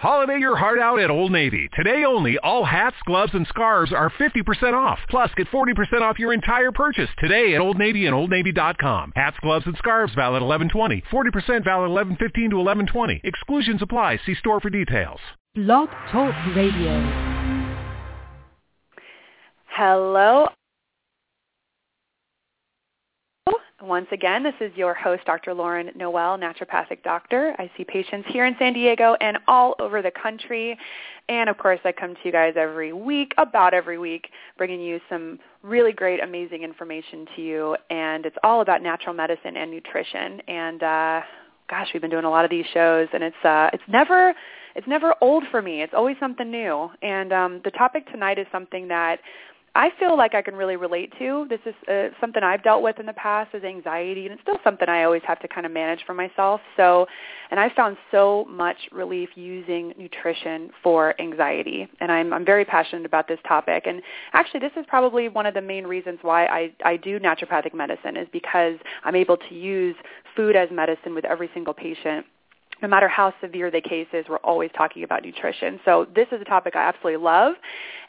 Holiday your heart out at Old Navy. Today only, all hats, gloves, and scarves are 50% off. Plus, get 40% off your entire purchase today at Old Navy and OldNavy.com. Hats, gloves, and scarves valid 1120. 40% valid 1115 to 1120. Exclusions apply. See store for details. Blog Talk Radio. Hello. Once again, this is your host, Dr. Lauren Noel, naturopathic doctor. I see patients here in San Diego and all over the country. And of course, I come to you guys every week, about every week, bringing you some really great, amazing information to you. And it's all about natural medicine and nutrition. And uh, gosh, we've been doing a lot of these shows, and it's uh, it's never it's never old for me. It's always something new. And um, the topic tonight is something that I feel like I can really relate to. This is uh, something I've dealt with in the past is anxiety, and it's still something I always have to kind of manage for myself. So, and I found so much relief using nutrition for anxiety, and I'm I'm very passionate about this topic. And actually, this is probably one of the main reasons why I I do naturopathic medicine is because I'm able to use food as medicine with every single patient no matter how severe the case is, we're always talking about nutrition. So this is a topic I absolutely love.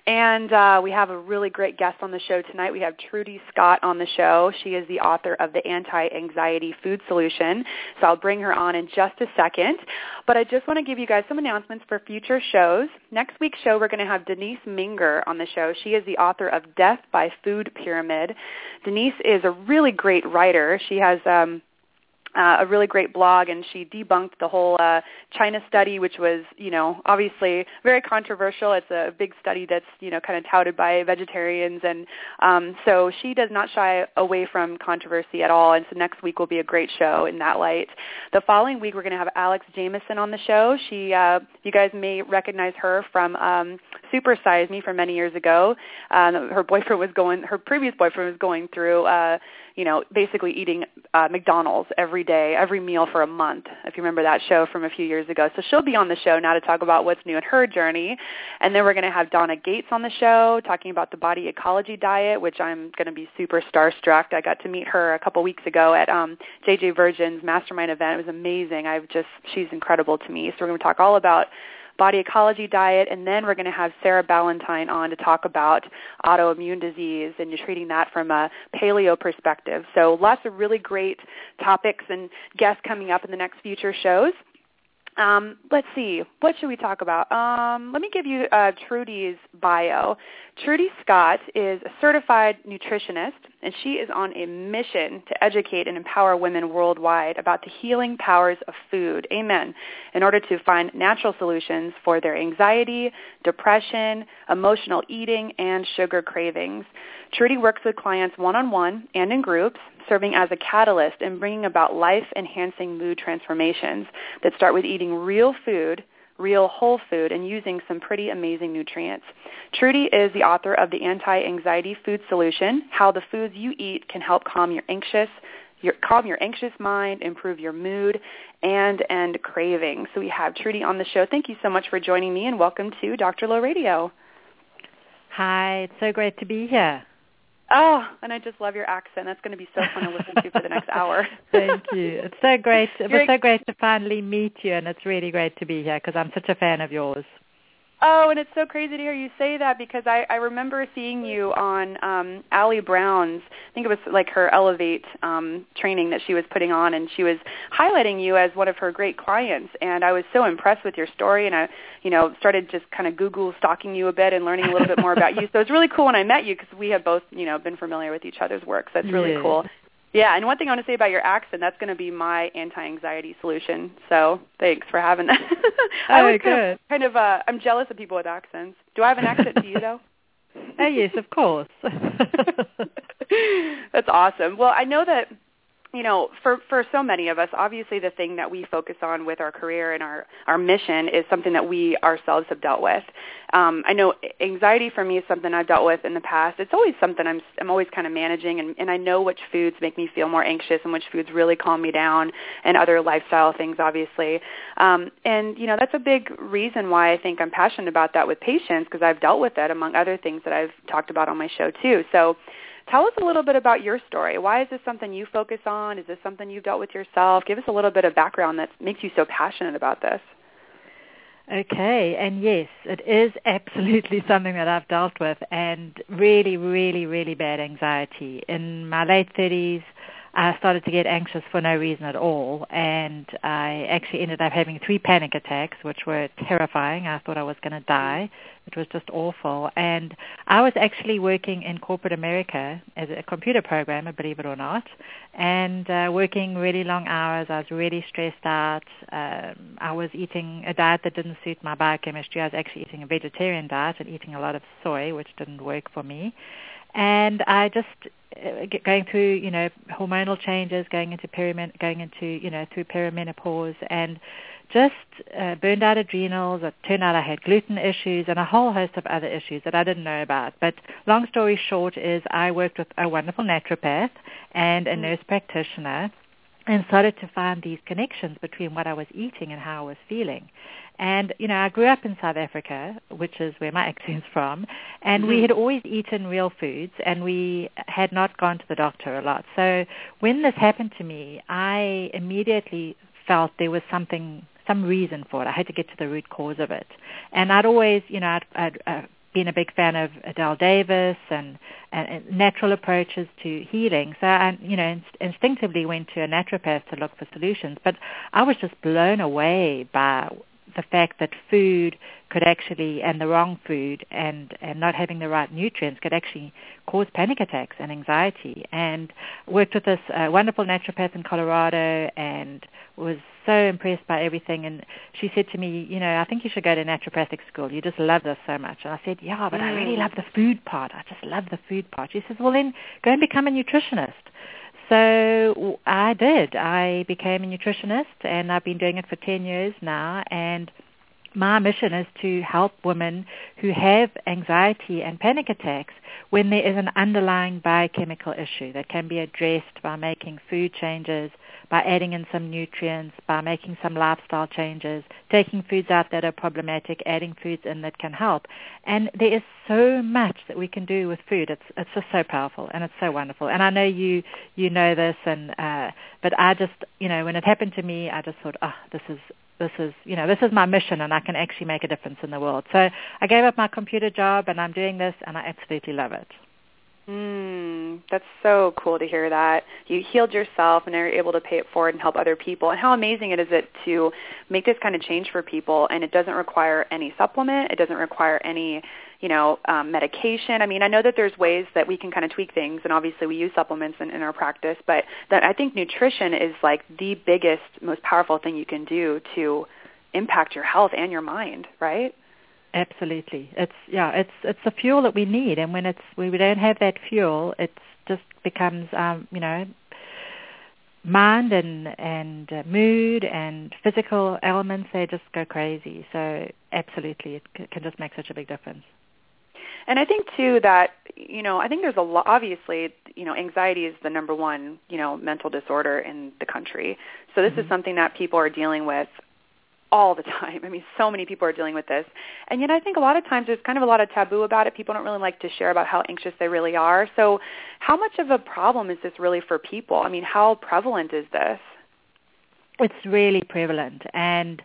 And uh, we have a really great guest on the show tonight. We have Trudy Scott on the show. She is the author of the Anti-Anxiety Food Solution. So I'll bring her on in just a second. But I just want to give you guys some announcements for future shows. Next week's show, we're going to have Denise Minger on the show. She is the author of Death by Food Pyramid. Denise is a really great writer. She has... Um, uh, a really great blog, and she debunked the whole uh, China study, which was, you know, obviously very controversial. It's a big study that's, you know, kind of touted by vegetarians, and um, so she does not shy away from controversy at all. And so next week will be a great show in that light. The following week, we're going to have Alex Jamieson on the show. She, uh, you guys may recognize her from um, Super Size Me from many years ago. Um, her boyfriend was going, her previous boyfriend was going through. Uh, you know, basically eating uh, McDonald's every day, every meal for a month, if you remember that show from a few years ago. So she'll be on the show now to talk about what's new in her journey. And then we're going to have Donna Gates on the show talking about the body ecology diet, which I'm going to be super starstruck. I got to meet her a couple weeks ago at um, JJ Virgin's mastermind event. It was amazing. I've just, she's incredible to me. So we're going to talk all about body ecology diet, and then we're going to have Sarah Ballantyne on to talk about autoimmune disease and you're treating that from a paleo perspective. So lots of really great topics and guests coming up in the next future shows. Um, let's see. What should we talk about? Um, let me give you uh, Trudy's bio. Trudy Scott is a certified nutritionist, and she is on a mission to educate and empower women worldwide about the healing powers of food. Amen. In order to find natural solutions for their anxiety, depression, emotional eating, and sugar cravings. Trudy works with clients one-on-one and in groups, serving as a catalyst in bringing about life-enhancing mood transformations that start with eating real food real whole food and using some pretty amazing nutrients. Trudy is the author of the Anti-Anxiety Food Solution, How the Foods You Eat Can Help Calm Your Anxious your, calm your anxious mind, improve your mood, and end cravings. So we have Trudy on the show. Thank you so much for joining me, and welcome to Dr. Lo Radio. Hi, it's so great to be here. Oh, and I just love your accent. That's going to be so fun to listen to for the next hour. Thank you. It's so great. It was so great to finally meet you, and it's really great to be here because I'm such a fan of yours. Oh, and it's so crazy to hear you say that because I, I remember seeing you on um Ali Brown's I think it was like her Elevate um training that she was putting on and she was highlighting you as one of her great clients and I was so impressed with your story and I you know started just kind of Google stalking you a bit and learning a little bit more about you. So it's really cool when I met you because we have both, you know, been familiar with each other's work. So that's really Yeah. cool. Yeah, and one thing I want to say about your accent, that's going to be my anti-anxiety solution. So thanks for having that. I Oh, was kind good. of, kind of uh, I'm jealous of people with accents. Do I have an accent to you though? Oh yes, of course. That's awesome. Well, I know that you know, for for so many of us, obviously the thing that we focus on with our career and our our mission is something that we ourselves have dealt with. Um, I know anxiety for me is something I've dealt with in the past. It's always something I'm I'm always kind of managing, and, and I know which foods make me feel more anxious and which foods really calm me down, and other lifestyle things, obviously. Um, and you know, that's a big reason why I think I'm passionate about that with patients because I've dealt with that among other things that I've talked about on my show too. So. Tell us a little bit about your story. Why is this something you focus on? Is this something you've dealt with yourself? Give us a little bit of background that makes you so passionate about this. Okay, and yes, it is absolutely something that I've dealt with and really, really, really bad anxiety. In my late 30s, I started to get anxious for no reason at all, and I actually ended up having three panic attacks, which were terrifying. I thought I was going to die. It was just awful. And I was actually working in corporate America as a computer programmer, believe it or not, and uh, working really long hours. I was really stressed out. Um, I was eating a diet that didn't suit my biochemistry. I was actually eating a vegetarian diet and eating a lot of soy, which didn't work for me and I just uh, going through you know hormonal changes, going into perimen- going into you know through perimenopause, and just uh, burned out adrenals. It turned out I had gluten issues and a whole host of other issues that I didn't know about. But long story short is I worked with a wonderful naturopath and a mm. nurse practitioner and started to find these connections between what I was eating and how I was feeling. And, you know, I grew up in South Africa, which is where my accent's from, and mm-hmm. we had always eaten real foods and we had not gone to the doctor a lot. So when this happened to me, I immediately felt there was something, some reason for it. I had to get to the root cause of it. And I'd always, you know, I'd, I'd uh, been a big fan of Adelle Davis and, and, and natural approaches to healing. So I, you know, inst- instinctively went to a naturopath to look for solutions. But I was just blown away by the fact that food could actually, and the wrong food, and, and not having the right nutrients could actually cause panic attacks and anxiety. And worked with this uh, wonderful naturopath in Colorado and was so impressed by everything. And she said to me, you know, I think you should go to naturopathic school. You just love this so much. And I said, yeah, but mm. I really mm. love the food part. I just love the food part. She says, well, then go and become a nutritionist. So I did. I became a nutritionist, and I've been doing it for 10 years now. And my mission is to help women who have anxiety and panic attacks when there is an underlying biochemical issue that can be addressed by making food changes, by adding in some nutrients, by making some lifestyle changes, taking foods out that are problematic, adding foods in that can help. And there is so much that we can do with food. It's it's just so powerful and it's so wonderful. And I know you you know this and uh but I just you know, when it happened to me I just thought, oh, this is this is you know this is my mission and I can actually make a difference in the world. So I gave up my computer job and I'm doing this and I absolutely love it. Mm, that's so cool to hear that. You healed yourself and are able to pay it forward and help other people. And how amazing it is it to make this kind of change for people and it doesn't require any supplement. It doesn't require any, you know, um, medication. I mean, I know that there's ways that we can kind of tweak things and obviously we use supplements in, in our practice, but that I think nutrition is like the biggest, most powerful thing you can do to impact your health and your mind, right? Absolutely. It's yeah, it's it's the fuel that we need and when it's when we don't have that fuel, it just becomes um, you know, mind and and uh, mood and physical elements they just go crazy. So absolutely it c- can just make such a big difference. And I think too that you know I think there's a lot. Obviously, you know, anxiety is the number one you know mental disorder in the country. So this mm-hmm. is something that people are dealing with all the time. I mean, so many people are dealing with this. And yet I think a lot of times there's kind of a lot of taboo about it. People don't really like to share about how anxious they really are. So how much of a problem is this really for people? I mean, how prevalent is this? It's really prevalent. And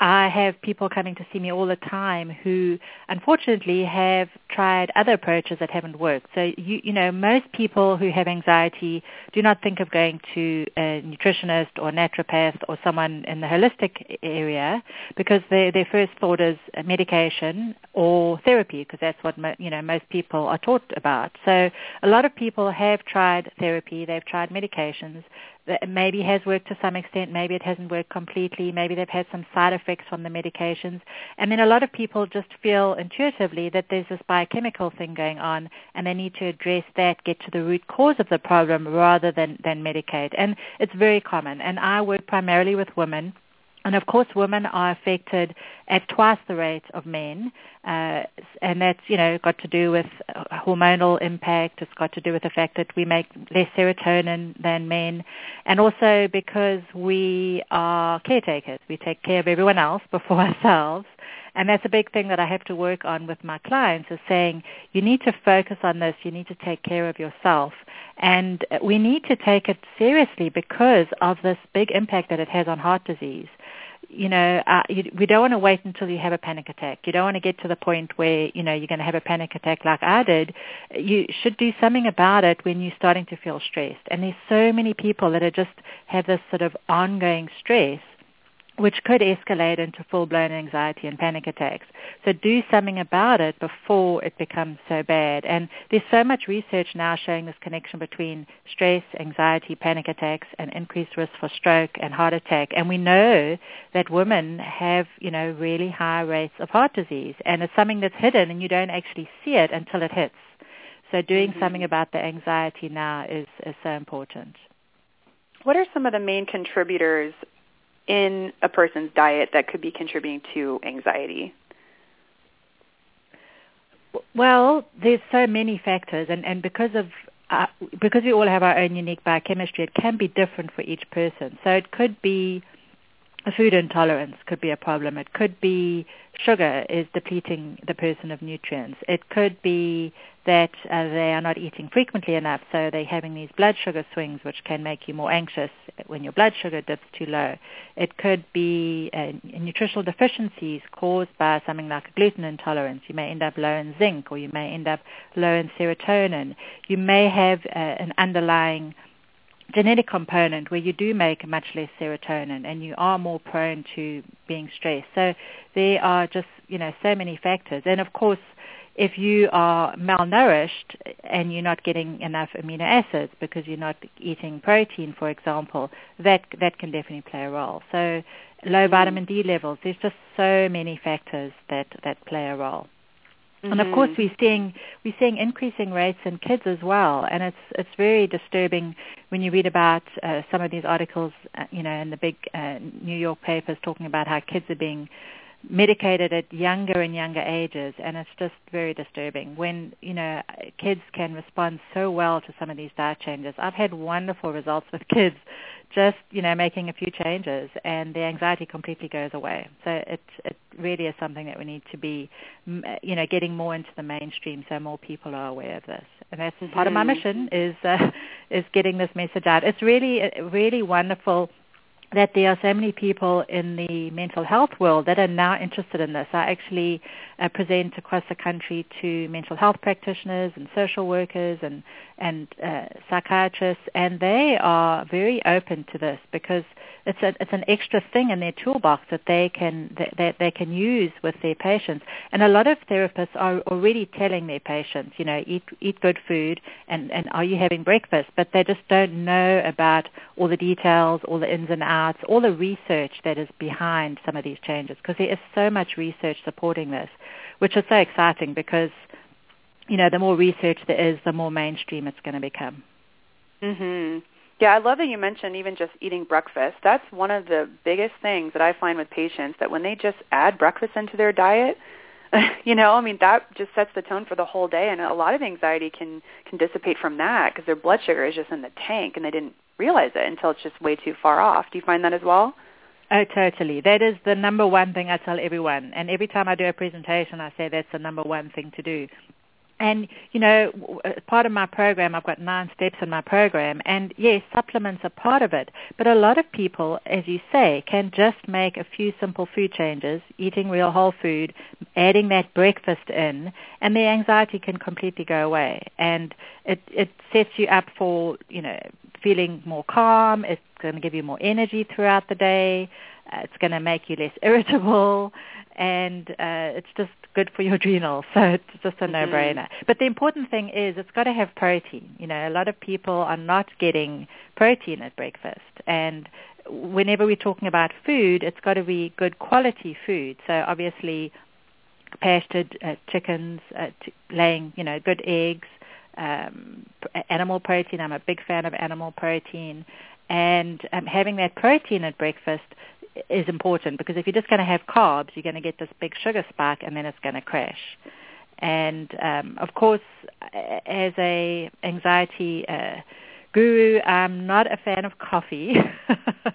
I have people coming to see me all the time who unfortunately have tried other approaches that haven't worked. So you you know most people who have anxiety do not think of going to a nutritionist or naturopath or someone in the holistic area because their their first thought is medication or therapy because that's what mo- you know most people are taught about. So a lot of people have tried therapy, they've tried medications, that maybe has worked to some extent, maybe it hasn't worked completely, maybe they've had some side effects from the medications. And then a lot of people just feel intuitively that there's this biochemical thing going on and they need to address that, get to the root cause of the problem rather than, than medicate. And it's very common. And I work primarily with women and of course, women are affected at twice the rate of men, uh, and that's you know got to do with hormonal impact. It's got to do with the fact that we make less serotonin than men, and also because we are caretakers. We take care of everyone else before ourselves. And that's a big thing that I have to work on with my clients is saying you need to focus on this. You need to take care of yourself. And we need to take it seriously because of this big impact that it has on heart disease you know, uh, you, we don't want to wait until you have a panic attack. You don't want to get to the point where, you know, you're going to have a panic attack like I did. You should do something about it when you're starting to feel stressed. And there's so many people that are just have this sort of ongoing stress which could escalate into full-blown anxiety and panic attacks. So do something about it before it becomes so bad. And there's so much research now showing this connection between stress, anxiety, panic attacks, and increased risk for stroke and heart attack. And we know that women have, you know, really high rates of heart disease. And it's something that's hidden and you don't actually see it until it hits. So doing mm-hmm. something about the anxiety now is, is so important. What are some of the main contributors in a person's diet that could be contributing to anxiety? Well, there's so many factors, and, and because of uh, because we all have our own unique biochemistry, it can be different for each person. So it could be food intolerance could be a problem. It could be sugar is depleting the person of nutrients. It could be that uh, they are not eating frequently enough, so they're having these blood sugar swings, which can make you more anxious when your blood sugar dips too low. It could be uh, nutritional deficiencies caused by something like a gluten intolerance. You may end up low in zinc, or you may end up low in serotonin. You may have uh, an underlying genetic component where you do make much less serotonin and you are more prone to being stressed. So there are just, you know, so many factors. And of course, if you are malnourished and you're not getting enough amino acids because you're not eating protein, for example, that that can definitely play a role. So low mm-hmm. vitamin D levels, there's just so many factors that, that play a role. Mm-hmm. And of course, mm-hmm. we're seeing we're seeing increasing rates in kids as well, and it's it's very disturbing when you read about uh, some of these articles, uh, you know, in the big uh, New York papers talking about how kids are being medicated at younger and younger ages and it's just very disturbing when you know kids can respond so well to some of these diet changes i've had wonderful results with kids just you know making a few changes and the anxiety completely goes away so it it really is something that we need to be you know getting more into the mainstream so more people are aware of this and that's mm-hmm. part of my mm-hmm. mission is uh, is getting this message out it's really really wonderful that there are so many people in the mental health world that are now interested in this. I actually uh, present across the country to mental health practitioners and social workers and and uh, psychiatrists, and they are very open to this because it's a, it's an extra thing in their toolbox that they can that, that they can use with their patients. And a lot of therapists are already telling their patients, you know, eat eat good food and and are you having breakfast? But they just don't know about all the details, all the ins and outs, all the research that is behind some of these changes because there is so much research supporting this, which is so exciting because you know, the more research there is, the more mainstream it's going to become. Mhm. Yeah, I love that you mentioned even just eating breakfast. That's one of the biggest things that I find with patients that when they just add breakfast into their diet, you know, I mean that just sets the tone for the whole day and a lot of anxiety can can dissipate from that because their blood sugar is just in the tank and they didn't realize it until it's just way too far off. Do you find that as well? Oh, totally. That is the number one thing I tell everyone. And every time I do a presentation, I say that's the number one thing to do. And, you know, part of my program, I've got nine steps in my program. And yes, supplements are part of it. But a lot of people, as you say, can just make a few simple food changes, eating real whole food, adding that breakfast in, and the anxiety can completely go away. And it, it sets you up for, you know, feeling more calm. It's going to give you more energy throughout the day. Uh, it's going to make you less irritable. And uh, it's just good for your adrenals. So it's just a mm-hmm. no-brainer. But the important thing is it's got to have protein. You know, a lot of people are not getting protein at breakfast. And whenever we're talking about food, it's got to be good quality food. So obviously pastured uh, chickens, uh, t- laying, you know, good eggs, um, animal protein. I'm a big fan of animal protein. And um, having that protein at breakfast is important because if you're just going to have carbs, you're going to get this big sugar spike and then it's going to crash. And um, of course, as a anxiety uh, guru, I'm not a fan of coffee.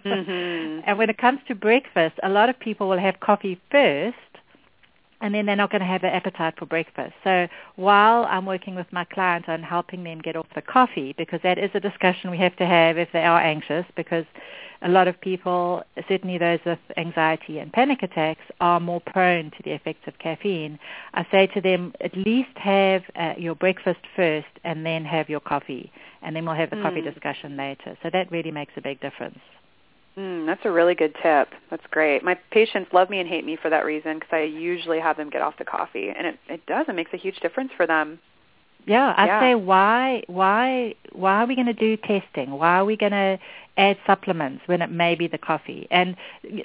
mm-hmm. And when it comes to breakfast, a lot of people will have coffee first and then they're not going to have the appetite for breakfast. So while I'm working with my clients on helping them get off the coffee, because that is a discussion we have to have if they are anxious, because a lot of people, certainly those with anxiety and panic attacks, are more prone to the effects of caffeine. I say to them, at least have uh, your breakfast first and then have your coffee, and then we'll have the mm. coffee discussion later. So that really makes a big difference. Mm, that's a really good tip. That's great. My patients love me and hate me for that reason because I usually have them get off the coffee, and it, it does. It makes a huge difference for them. Yeah, I'd yeah. say why why why are we going to do testing? Why are we going to add supplements when it may be the coffee? And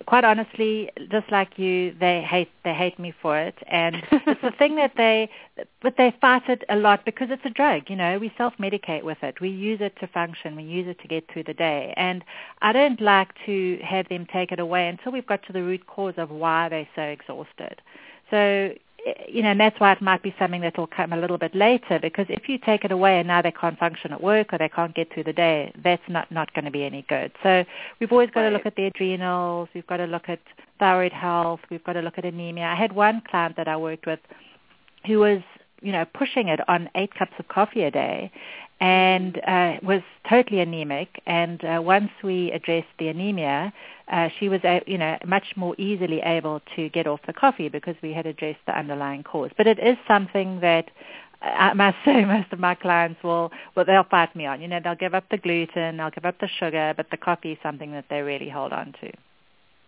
quite honestly, just like you, they hate they hate me for it, and it's the thing that they but they fight it a lot because it's a drug. You know, we self medicate with it. We use it to function. We use it to get through the day, and I don't like to have them take it away until we've got to the root cause of why they're so exhausted. So you know, and that's why it might be something that will come a little bit later because if you take it away and now they can't function at work or they can't get through the day, that's not, not going to be any good. So we've always got right. to look at the adrenals, we've got to look at thyroid health, we've got to look at anemia. I had one client that I worked with who was, you know, pushing it on eight cups of coffee a day and uh, was totally anemic. And uh, once we addressed the anemia, uh, she was, uh, you know, much more easily able to get off the coffee because we had addressed the underlying cause. But it is something that I must say most of my clients will, well, they'll fight me on. You know, they'll give up the gluten, they'll give up the sugar, but the coffee is something that they really hold on to.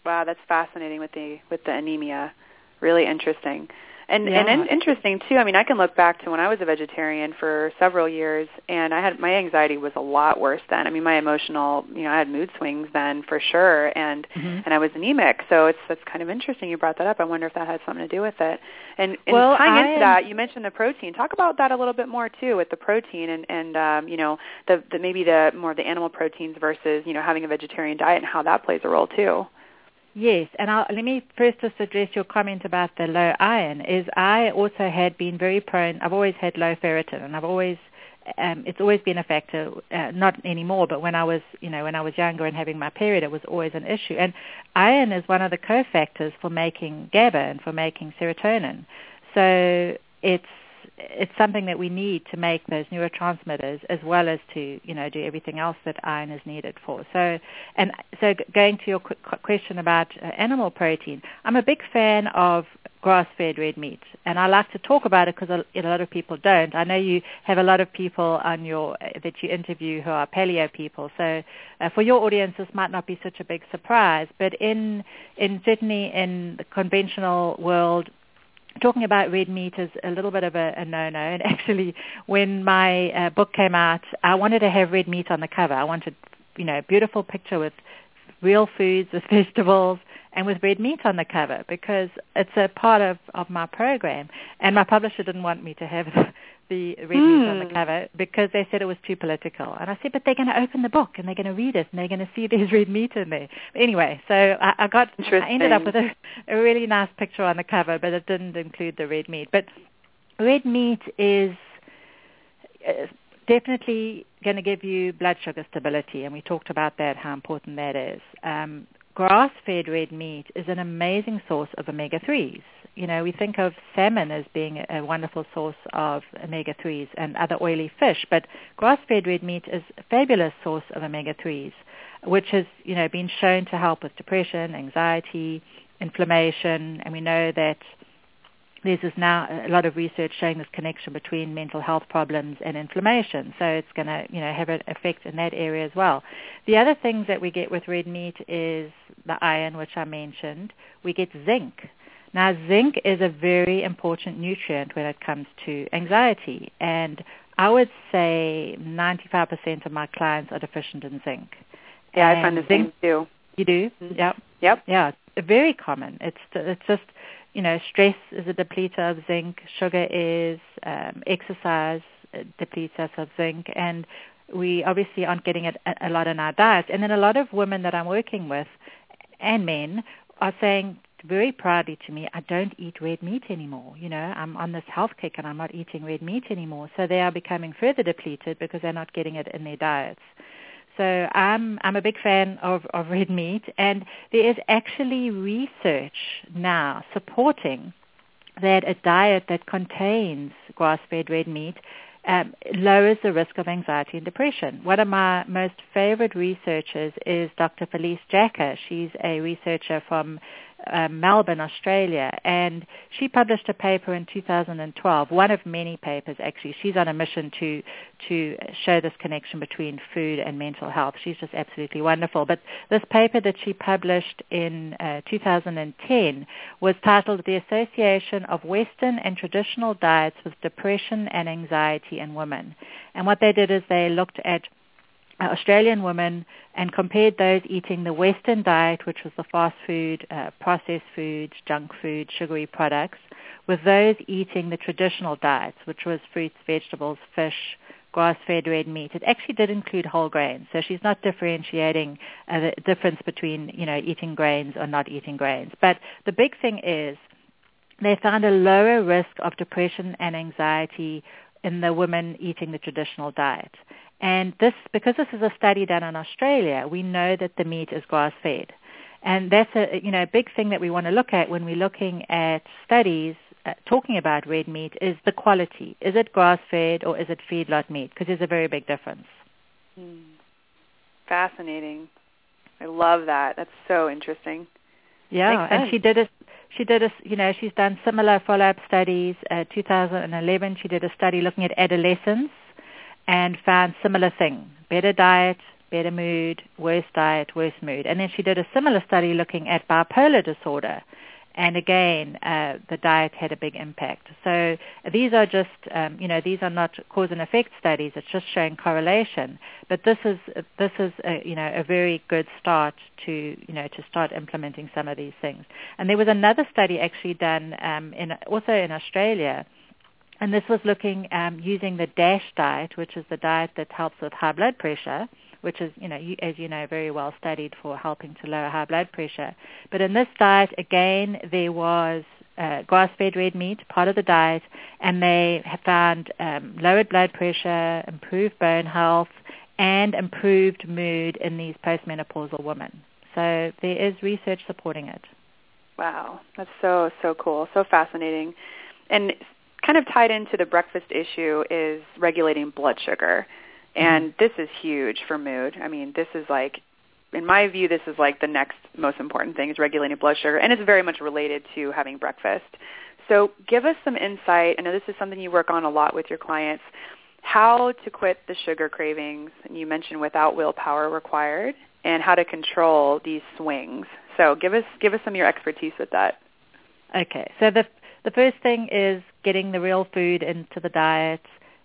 Wow, that's fascinating with the with the anemia. Really interesting. And yeah. and interesting too. I mean, I can look back to when I was a vegetarian for several years, and I had my anxiety was a lot worse then. I mean, my emotional, you know, I had mood swings then for sure, and mm-hmm. and I was anemic. So it's that's kind of interesting. You brought that up. I wonder if that had something to do with it. And, and well, tying I into am... that, you mentioned the protein. Talk about that a little bit more too, with the protein and and um, you know the, the maybe the more the animal proteins versus you know having a vegetarian diet and how that plays a role too. Yes, and I'll, let me first just address your comment about the low iron. Is I also had been very prone. I've always had low ferritin, and I've always um, it's always been a factor. Uh, not anymore, but when I was you know when I was younger and having my period, it was always an issue. And iron is one of the cofactors for making GABA and for making serotonin. So it's it's something that we need to make those neurotransmitters as well as to you know do everything else that iron is needed for. So and so going to your question about uh, animal protein, I'm a big fan of grass-fed red meat, and I like to talk about it because a, a lot of people don't. I know you have a lot of people on your uh, that you interview who are paleo people, so uh, for your audience this might not be such a big surprise. But in in certainly in the conventional world, talking about red meat is a little bit of a, a no-no. And actually, when my uh, book came out, I wanted to have red meat on the cover. I wanted, you know, a beautiful picture with real foods, with vegetables, and with red meat on the cover because it's a part of, of my program. And my publisher didn't want me to have the red meat on the Hmm. cover because they said it was too political. And I said, but they're going to open the book and they're going to read it and they're going to see there's red meat in there. Anyway, so I, I got, I ended up with a, a really nice picture on the cover, but it didn't include the red meat. But red meat is uh, definitely going to give you blood sugar stability, and we talked about that, how important that is. Um, grass-fed red meat is an amazing source of omega-3s. You know, we think of salmon as being a wonderful source of omega-3s and other oily fish, but grass-fed red meat is a fabulous source of omega-3s, which has, you know, been shown to help with depression, anxiety, inflammation, and we know that there's now a lot of research showing this connection between mental health problems and inflammation. So it's going to, you know, have an effect in that area as well. The other things that we get with red meat is the iron, which I mentioned. We get zinc. Now, zinc is a very important nutrient when it comes to anxiety, and I would say 95% of my clients are deficient in zinc. Yeah, And I find the zinc, same too. You do? Mhm. Yep. Yep. Yeah, very common. It's it's just you know stress is a depleter of zinc, sugar is, um, exercise uh, depletes us of zinc, and we obviously aren't getting it a, a lot in our diets. And then a lot of women that I'm working with and men are saying very proudly to me, I don't eat red meat anymore. You know, I'm on this health kick and I'm not eating red meat anymore. So they are becoming further depleted because they're not getting it in their diets. So I'm I'm a big fan of, of red meat, and there is actually research now supporting that a diet that contains grass-fed red meat um, lowers the risk of anxiety and depression. One of my most favorite researchers is Dr. Felice Jacka. She's a researcher from um, Melbourne, Australia, and she published a paper in 2012, one of many papers actually. She's on a mission to to show this connection between food and mental health. She's just absolutely wonderful. But this paper that she published in uh, 2010 was titled "The Association of Western and Traditional Diets with Depression and Anxiety in Women." And what they did is they looked at uh, Australian women and compared those eating the Western diet, which was the fast food, uh, processed foods, junk food, sugary products, with those eating the traditional diets, which was fruits, vegetables, fish, grass-fed red meat. It actually did include whole grains, so she's not differentiating uh, the difference between you know eating grains or not eating grains. But the big thing is they found a lower risk of depression and anxiety in the women eating the traditional diet. And this, because this is a study done in Australia, we know that the meat is grass-fed. And that's a, you know, a big thing that we want to look at when we're looking at studies uh, talking about red meat is the quality. Is it grass-fed or is it feedlot meat? Because there's a very big difference. Mm. Fascinating. I love that. That's so interesting. Yeah, and she did a she did a you know she's done similar follow-up studies. Uh, 2011, she did a study looking at adolescents and found similar thing, better diet, better mood, worse diet, worse mood. And then she did a similar study looking at bipolar disorder. And again, uh, the diet had a big impact. So these are just, um, you know, these are not cause and effect studies. It's just showing correlation. But this is this is a, you know a very good start to you know to start implementing some of these things. And there was another study actually done um, in also in Australia and this was looking um, using the DASH diet, which is the diet that helps with high blood pressure, which is, you know, as you know, very well studied for helping to lower high blood pressure. But in this diet, again, there was uh, grass-fed red meat, part of the diet, and they have found um, lowered blood pressure, improved bone health, and improved mood in these postmenopausal women. So there is research supporting it. Wow, that's so so cool, so fascinating. And kind of tied into the breakfast issue is regulating blood sugar. And mm-hmm. this is huge for mood. I mean, this is like in my view, this is like the next most important thing is regulating blood sugar, and it's very much related to having breakfast. So give us some insight. I know this is something you work on a lot with your clients. How to quit the sugar cravings, and you mentioned without willpower required, and how to control these swings. So give us give us some of your expertise with that. Okay, so the the first thing is getting the real food into the diet.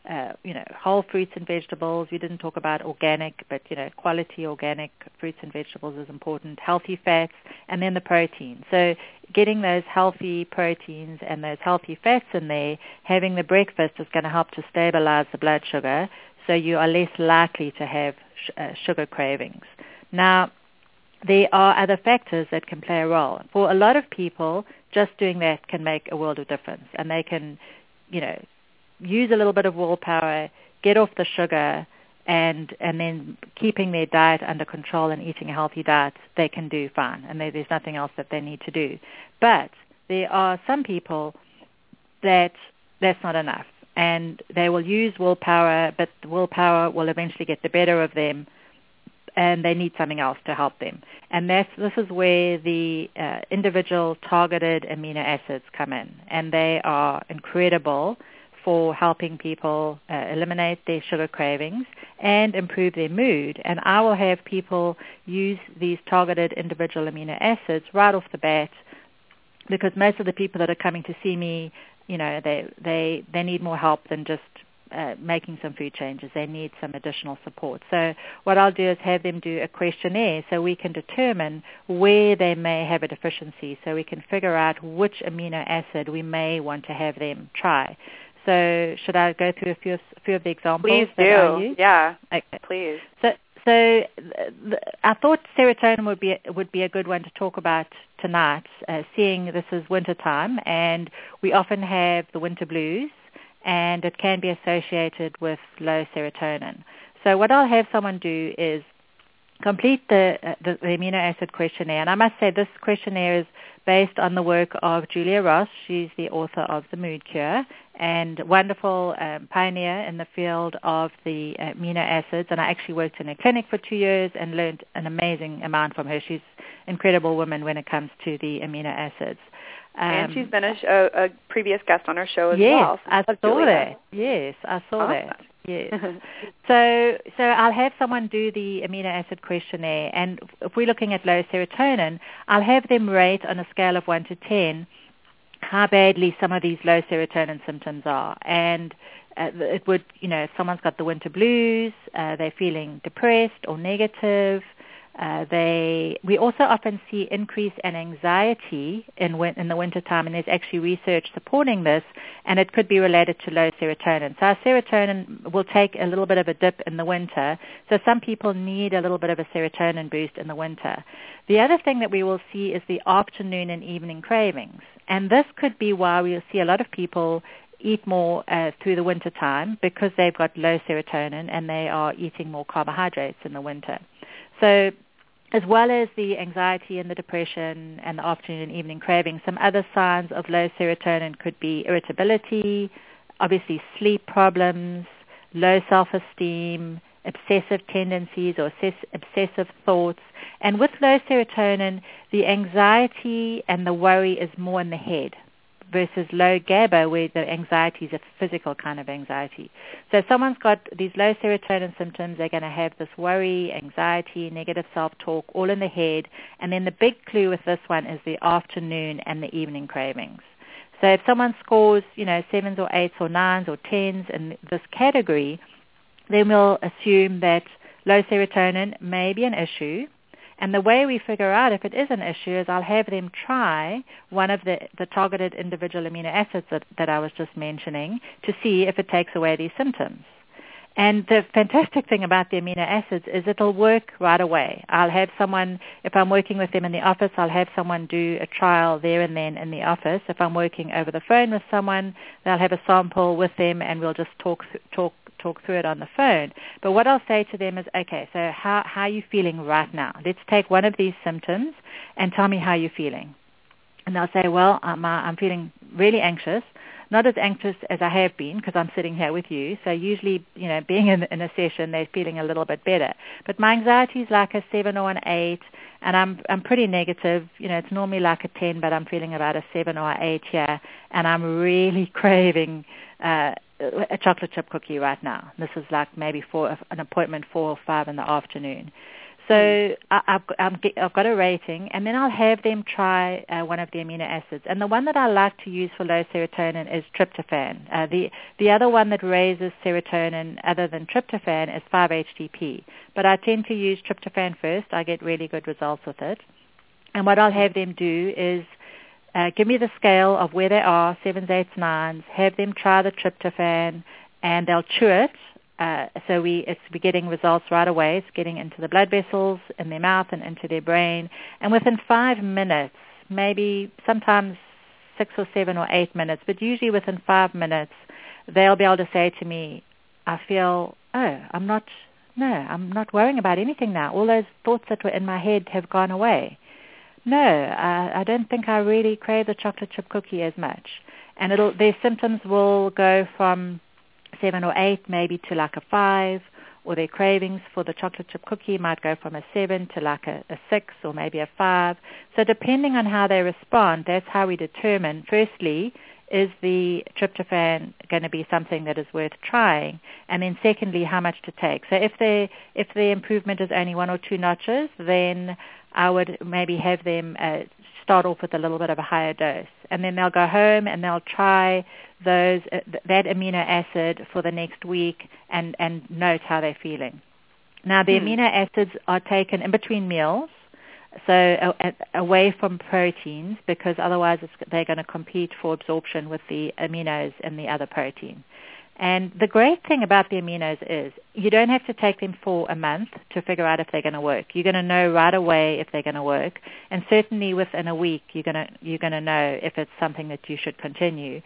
Uh, you know, whole fruits and vegetables. We didn't talk about organic, but you know, quality organic fruits and vegetables is important. Healthy fats, and then the protein. So, getting those healthy proteins and those healthy fats in there, having the breakfast is going to help to stabilize the blood sugar, so you are less likely to have sh- uh, sugar cravings. Now, there are other factors that can play a role. For a lot of people, just doing that can make a world of difference. And they can, you know, use a little bit of willpower, get off the sugar, and and then keeping their diet under control and eating a healthy diet, they can do fine. And they, there's nothing else that they need to do. But there are some people that that's not enough. And they will use willpower, but willpower will eventually get the better of them and they need something else to help them. And that's, this is where the uh, individual targeted amino acids come in, and they are incredible for helping people uh, eliminate their sugar cravings and improve their mood. And I will have people use these targeted individual amino acids right off the bat because most of the people that are coming to see me, you know, they they they need more help than just uh, making some food changes. They need some additional support. So what I'll do is have them do a questionnaire so we can determine where they may have a deficiency so we can figure out which amino acid we may want to have them try. So should I go through a few, a few of the examples? Please do. Yeah. Okay. Please. So so I thought serotonin would be would be a good one to talk about tonight, uh, seeing this is winter time and we often have the winter blues and it can be associated with low serotonin. So what I'll have someone do is complete the, uh, the, the amino acid questionnaire. And I must say this questionnaire is based on the work of Julia Ross. She's the author of The Mood Cure and wonderful um, pioneer in the field of the amino acids. And I actually worked in a clinic for two years and learned an amazing amount from her. She's an incredible woman when it comes to the amino acids. Um, and she's been a, a, a, previous guest on our show as yes, well. So I saw Julia. that. Yes, I saw awesome. that. Yes. so, so I'll have someone do the amino acid questionnaire, and if we're looking at low serotonin, I'll have them rate on a scale of one to ten how badly some of these low serotonin symptoms are, and uh, it would, you know, if someone's got the winter blues, uh, they're feeling depressed or negative, uh, they we also often see increase in anxiety in win- in the wintertime, and there's actually research supporting this, and it could be related to low serotonin. So our serotonin will take a little bit of a dip in the winter. So some people need a little bit of a serotonin boost in the winter. The other thing that we will see is the afternoon and evening cravings, and this could be why we'll see a lot of people eat more uh, through the winter time because they've got low serotonin and they are eating more carbohydrates in the winter. So as well as the anxiety and the depression and the afternoon and evening craving, some other signs of low serotonin could be irritability, obviously sleep problems, low self-esteem, obsessive tendencies or obsessive thoughts. And with low serotonin, the anxiety and the worry is more in the head versus low GABA where the anxiety is a physical kind of anxiety. So if someone's got these low serotonin symptoms, they're going to have this worry, anxiety, negative self-talk all in the head. And then the big clue with this one is the afternoon and the evening cravings. So if someone scores, you know, sevens or eights or nines or tens in this category, then we'll assume that low serotonin may be an issue and the way we figure out if it is an issue is I'll have them try one of the, the targeted individual amino acids that, that I was just mentioning to see if it takes away these symptoms. And the fantastic thing about the amino acids is it'll work right away. I'll have someone, if I'm working with them in the office, I'll have someone do a trial there and then in the office. If I'm working over the phone with someone, they'll have a sample with them and we'll just talk, talk talk through it on the phone. But what I'll say to them is, okay, so how, how are you feeling right now? Let's take one of these symptoms and tell me how you're feeling. And they'll say, well, I'm, uh, I'm feeling really anxious. Not as anxious as I have been because I'm sitting here with you. So usually, you know, being in, in a session, they're feeling a little bit better. But my anxiety is like a seven or an eight, and I'm I'm pretty negative. You know, it's normally like a ten, but I'm feeling about a seven or eight here, and I'm really craving uh, a chocolate chip cookie right now. This is like maybe for an appointment four or five in the afternoon. So I, I've, I've, I've got a rating, and then I'll have them try uh, one of the amino acids. And the one that I like to use for low serotonin is tryptophan. Uh, the the other one that raises serotonin, other than tryptophan, is 5-HTP. But I tend to use tryptophan first. I get really good results with it. And what I'll have them do is uh, give me the scale of where they are, sevens, eights, nines. Have them try the tryptophan, and they'll chew it. Uh, so we, it's we're getting results right away. It's getting into the blood vessels in their mouth and into their brain. And within five minutes, maybe sometimes six or seven or eight minutes, but usually within five minutes, they'll be able to say to me, I feel, oh, I'm not, no, I'm not worrying about anything now. All those thoughts that were in my head have gone away no, I, I don't think I really crave the chocolate chip cookie as much. And it'll, their symptoms will go from seven or eight maybe to like a five, or their cravings for the chocolate chip cookie might go from a seven to like a, a six or maybe a five. So depending on how they respond, that's how we determine, firstly, is the tryptophan going to be something that is worth trying? And then secondly, how much to take? So if the if the improvement is only one or two notches, then I would maybe have them uh, start off with a little bit of a higher dose, and then they'll go home and they'll try those uh, that amino acid for the next week and and note how they're feeling. Now the hmm. amino acids are taken in between meals, so uh, away from proteins because otherwise they're going to compete for absorption with the aminos and the other protein. And the great thing about the aminos is you don't have to take them for a month to figure out if they're going to work. You're going to know right away if they're going to work, and certainly within a week you're going to you're going to know if it's something that you should continue.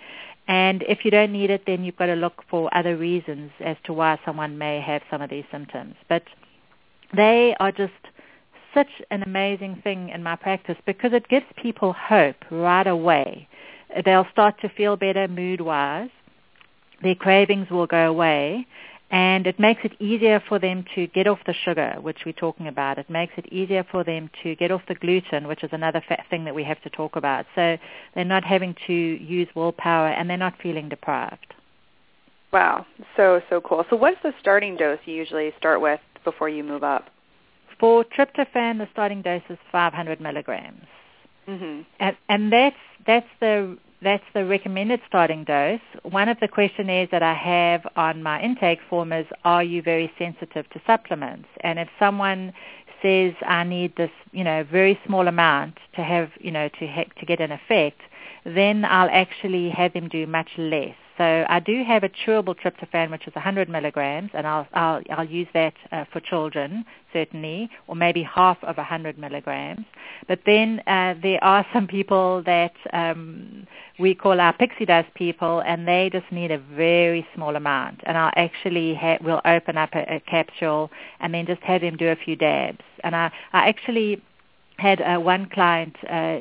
And if you don't need it, then you've got to look for other reasons as to why someone may have some of these symptoms. But they are just such an amazing thing in my practice because it gives people hope right away. They'll start to feel better mood-wise. Their cravings will go away and it makes it easier for them to get off the sugar, which we're talking about. It makes it easier for them to get off the gluten, which is another thing that we have to talk about. So they're not having to use willpower and they're not feeling deprived. Wow, so so cool. So what's the starting dose you usually start with before you move up? For tryptophan, the starting dose is 500 milligrams, mm-hmm. and, and that's that's the that's the recommended starting dose. One of the questionnaires that I have on my intake form is, are you very sensitive to supplements? And if someone says I need this, you know, very small amount to have, you know, to ha- to get an effect, then I'll actually have them do much less. So I do have a chewable tryptophan, which is 100 milligrams, and I'll I'll, I'll use that uh, for children certainly, or maybe half of 100 milligrams. But then uh, there are some people that um, we call our pixie dust people, and they just need a very small amount. And I'll actually ha- we'll open up a, a capsule and then just have them do a few dabs. And I, I actually had uh, one client uh,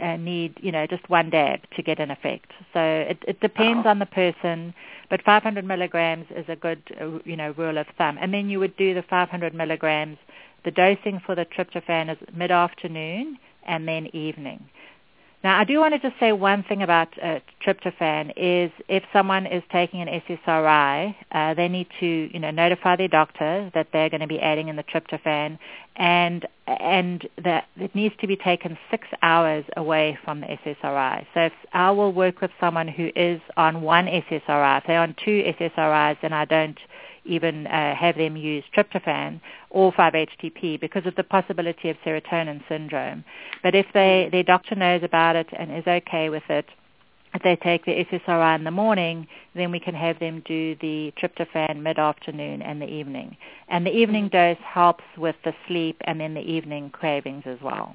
uh, need, you know, just one dab to get an effect. So it, it depends oh. on the person, but 500 milligrams is a good, uh, you know, rule of thumb. And then you would do the 500 milligrams. The dosing for the tryptophan is mid-afternoon and then evening. Now, I do want to just say one thing about uh, tryptophan is if someone is taking an SSRI, uh, they need to, you know, notify their doctor that they're going to be adding in the tryptophan, and and that it needs to be taken six hours away from the SSRI. So if I will work with someone who is on one SSRI, if they're on two SSRIs, then I don't even uh, have them use tryptophan or 5-HTP because of the possibility of serotonin syndrome. But if they, their doctor knows about it and is okay with it, if they take the SSRI in the morning, then we can have them do the tryptophan mid-afternoon and the evening. And the evening dose helps with the sleep and then the evening cravings as well.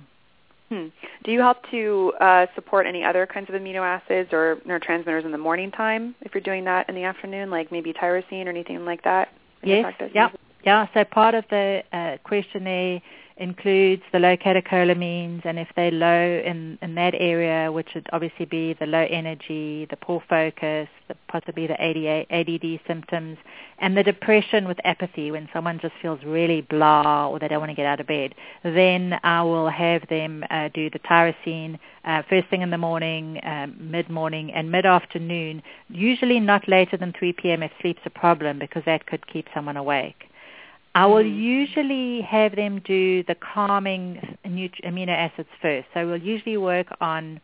Hmm. Do you help to uh, support any other kinds of amino acids or neurotransmitters in the morning time if you're doing that in the afternoon, like maybe tyrosine or anything like that? yes. Yeah. Yeah. So part of the uh, questionnaire includes the low catecholamines, and if they're low in, in that area, which would obviously be the low energy, the poor focus, the, possibly the ADD symptoms, and the depression with apathy when someone just feels really blah or they don't want to get out of bed, then I will have them uh, do the tyrosine uh, first thing in the morning, um, mid-morning, and mid-afternoon, usually not later than 3 p.m. if sleep's a problem because that could keep someone awake. I will usually have them do the calming amino acids first. So we'll usually work on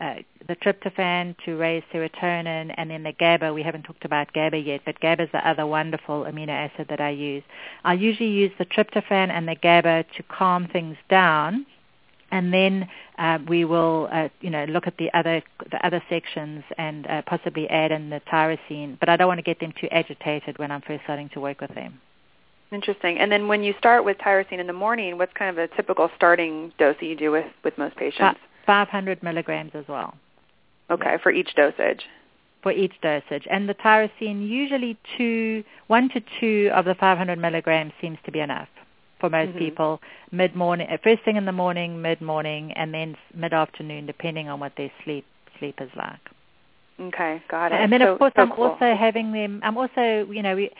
uh, the tryptophan to raise serotonin, and then the GABA. We haven't talked about GABA yet, but GABA is the other wonderful amino acid that I use. I usually use the tryptophan and the GABA to calm things down, and then uh, we will, uh, you know, look at the other the other sections and uh, possibly add in the tyrosine. But I don't want to get them too agitated when I'm first starting to work with them. Interesting. And then when you start with tyrosine in the morning, what's kind of a typical starting dose that you do with, with most patients? 500 milligrams as well. Okay, for each dosage. For each dosage. And the tyrosine, usually two, one to two of the 500 milligrams seems to be enough for most Mhm. people. Mid-morning, uh, first thing in the morning, mid-morning, and then mid-afternoon, depending on what their sleep sleep is like. Okay, got it. And then So- of course so I'm cool. also having them. I'm also, you know, we,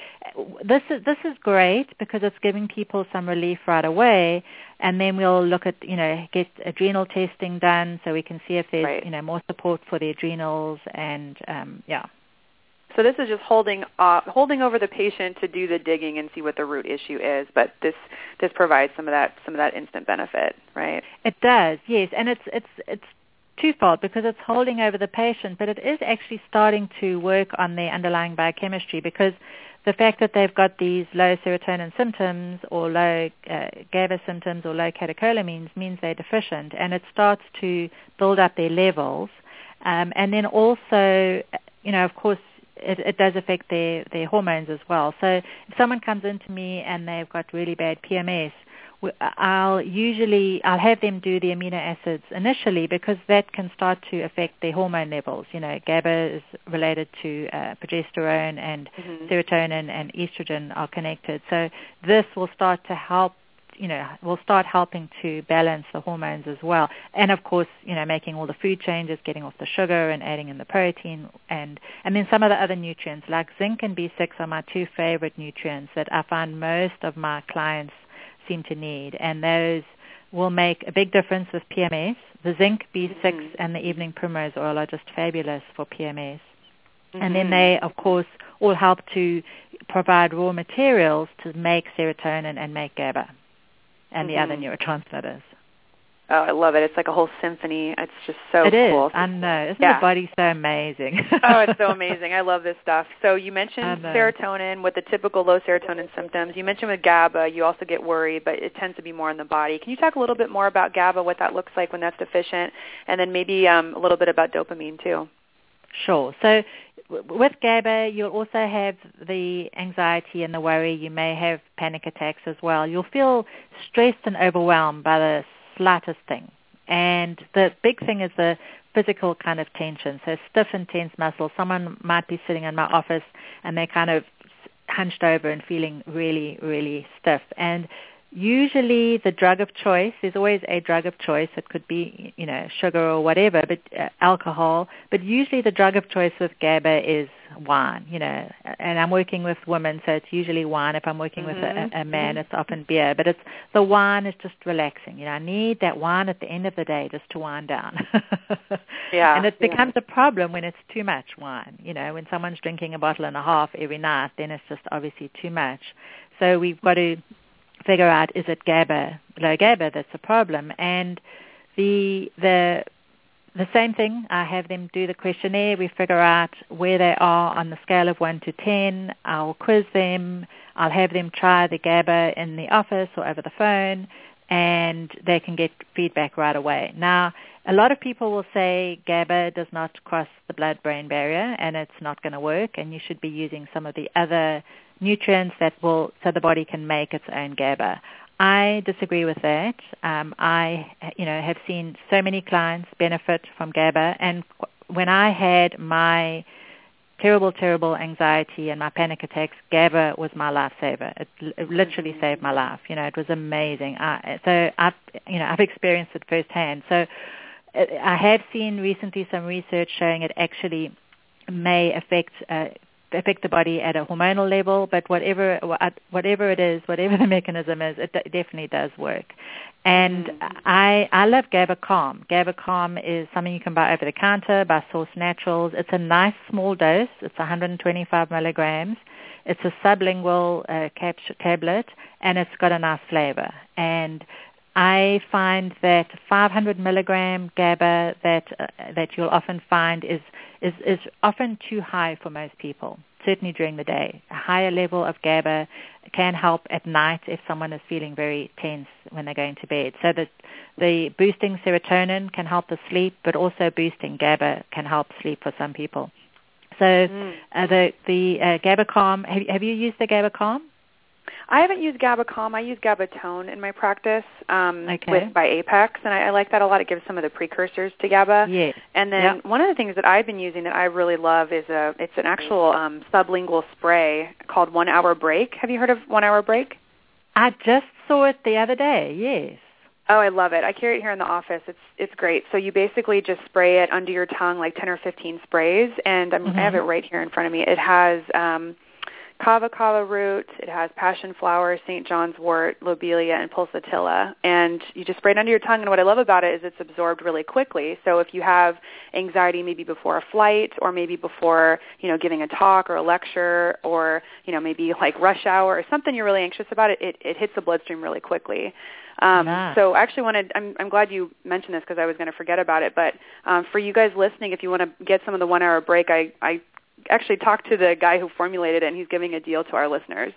this is this is great because it's giving people some relief right away. And then we'll look at, you know, get adrenal testing done so we can see if there's, Right. you know, more support for the adrenals and um, yeah. So this is just holding uh, holding over the patient to do the digging and see what the root issue is, but this this provides some of that some of that instant benefit, right? It does, yes, and it's it's it's twofold because it's holding over the patient, but it is actually starting to work on their underlying biochemistry because the fact that they've got these low serotonin symptoms or low uh, GABA symptoms or low catecholamines means they're deficient, and it starts to build up their levels, um, and then also, you know, of course. It, it does affect their, their hormones as well. So if someone comes into me and they've got really bad PMS, I'll usually I'll have them do the amino acids initially because that can start to affect their hormone levels. You know, GABA is related to uh, progesterone, and mm-hmm. serotonin and estrogen are connected. So this will start to help. You know, will start helping to balance the hormones as well, and of course, you know, making all the food changes, getting off the sugar, and adding in the protein, and and then some of the other nutrients like zinc and B6 are my two favorite nutrients that I find most of my clients seem to need, and those will make a big difference with PMS. The zinc, B6, mm-hmm. and the evening primrose oil are just fabulous for PMS. Mm-hmm. And then mm-hmm. they, of course, all help to provide raw materials to make serotonin and make GABA and mm-hmm. the other mm-hmm. neurotransmitters. Oh, I love it. It's like a whole symphony. It's just so it cool. It is. I know. Isn't yeah. the body so amazing? oh, it's so amazing. I love this stuff. So you mentioned serotonin with the typical low serotonin symptoms. You mentioned with GABA, you also get worried, but it tends to be more in the body. Can you talk a little bit more about GABA, what that looks like when that's deficient, and then maybe um, a little bit about dopamine too? Sure. So with GABA, you'll also have the anxiety and the worry. You may have panic attacks as well. You'll feel stressed and overwhelmed by the slightest thing. And the big thing is the physical kind of tension. So stiff and tense muscles. Someone might be sitting in my office and they're kind of hunched over and feeling really, really stiff. And usually the drug of choice is always a drug of choice it could be you know sugar or whatever but uh, alcohol but usually the drug of choice with GABA is wine you know and I'm working with women so it's usually wine if I'm working mm-hmm. with a, a mm-hmm. man mm-hmm. it's often beer but it's the wine is just relaxing you know I need that wine at the end of the day just to wind down yeah and it becomes yeah. a problem when it's too much wine you know when someone's drinking a bottle and a half every night then it's just obviously too much so we've got to figure out is it GABA, low GABA that's a problem. And the the the same thing. I have them do the questionnaire. We figure out where they are on the scale of one to ten. I'll quiz them. I'll have them try the GABA in the office or over the phone, and they can get feedback right away. Now, a lot of people will say GABA does not cross the blood-brain barrier, and it's not going to work, and you should be using some of the other nutrients that will so the body can make its own GABA. I disagree with that. Um, I, you know, have seen so many clients benefit from GABA, and when I had my terrible, terrible anxiety and my panic attacks, GABA was my lifesaver. It, it literally saved my life. You know, it was amazing. I, so I've, you know, I've experienced it firsthand. So uh, I have seen recently some research showing it actually may affect uh, affect the body at a hormonal level, but whatever whatever it is, whatever the mechanism is, it definitely does work. And mm. I I love. GABA Calm is something you can buy over the counter by Source Naturals. It's a nice small dose. It's 125 milligrams. It's a sublingual uh, cap- tablet, and it's got a nice flavor. And I find that 500 milligram GABA that uh, that you'll often find is is, is often too high for most people, certainly during the day. A higher level of GABA can help at night if someone is feeling very tense when they're going to bed. So that the boosting serotonin can help the sleep, but also boosting GABA can help sleep for some people. So mm. uh, the the uh, GABA Calm, have, have you used the GABA Calm? I haven't used GABA-Calm. I use GABAtone in my practice um, okay. with by Apex, and I, I like that a lot. It gives some of the precursors to GABA. Yes. And then yep. one of the things that I've been using that I really love is a it's an actual um, sublingual spray called One Hour Break. Have you heard of One Hour Break? I just saw it the other day. Yes. Oh, I love it. I carry it here in the office. It's it's great. So you basically just spray it under your tongue like 10 or 15 sprays and I'm, mm-hmm. I have it right here in front of me. It has um kava kava root. It has passion flower, St. John's wort, lobelia, and pulsatilla. And you just spray it under your tongue. And what I love about it is it's absorbed really quickly. So if you have anxiety maybe before a flight or maybe before, you know, giving a talk or a lecture or, you know, maybe like rush hour or something you're really anxious about, it, it, it hits the bloodstream really quickly. Um. So I actually wanted, I'm, I'm glad you mentioned this because I was going to forget about it. But um, for you guys listening, if you want to get some of the one hour break, I, I actually talked to the guy who formulated it, and he's giving a deal to our listeners.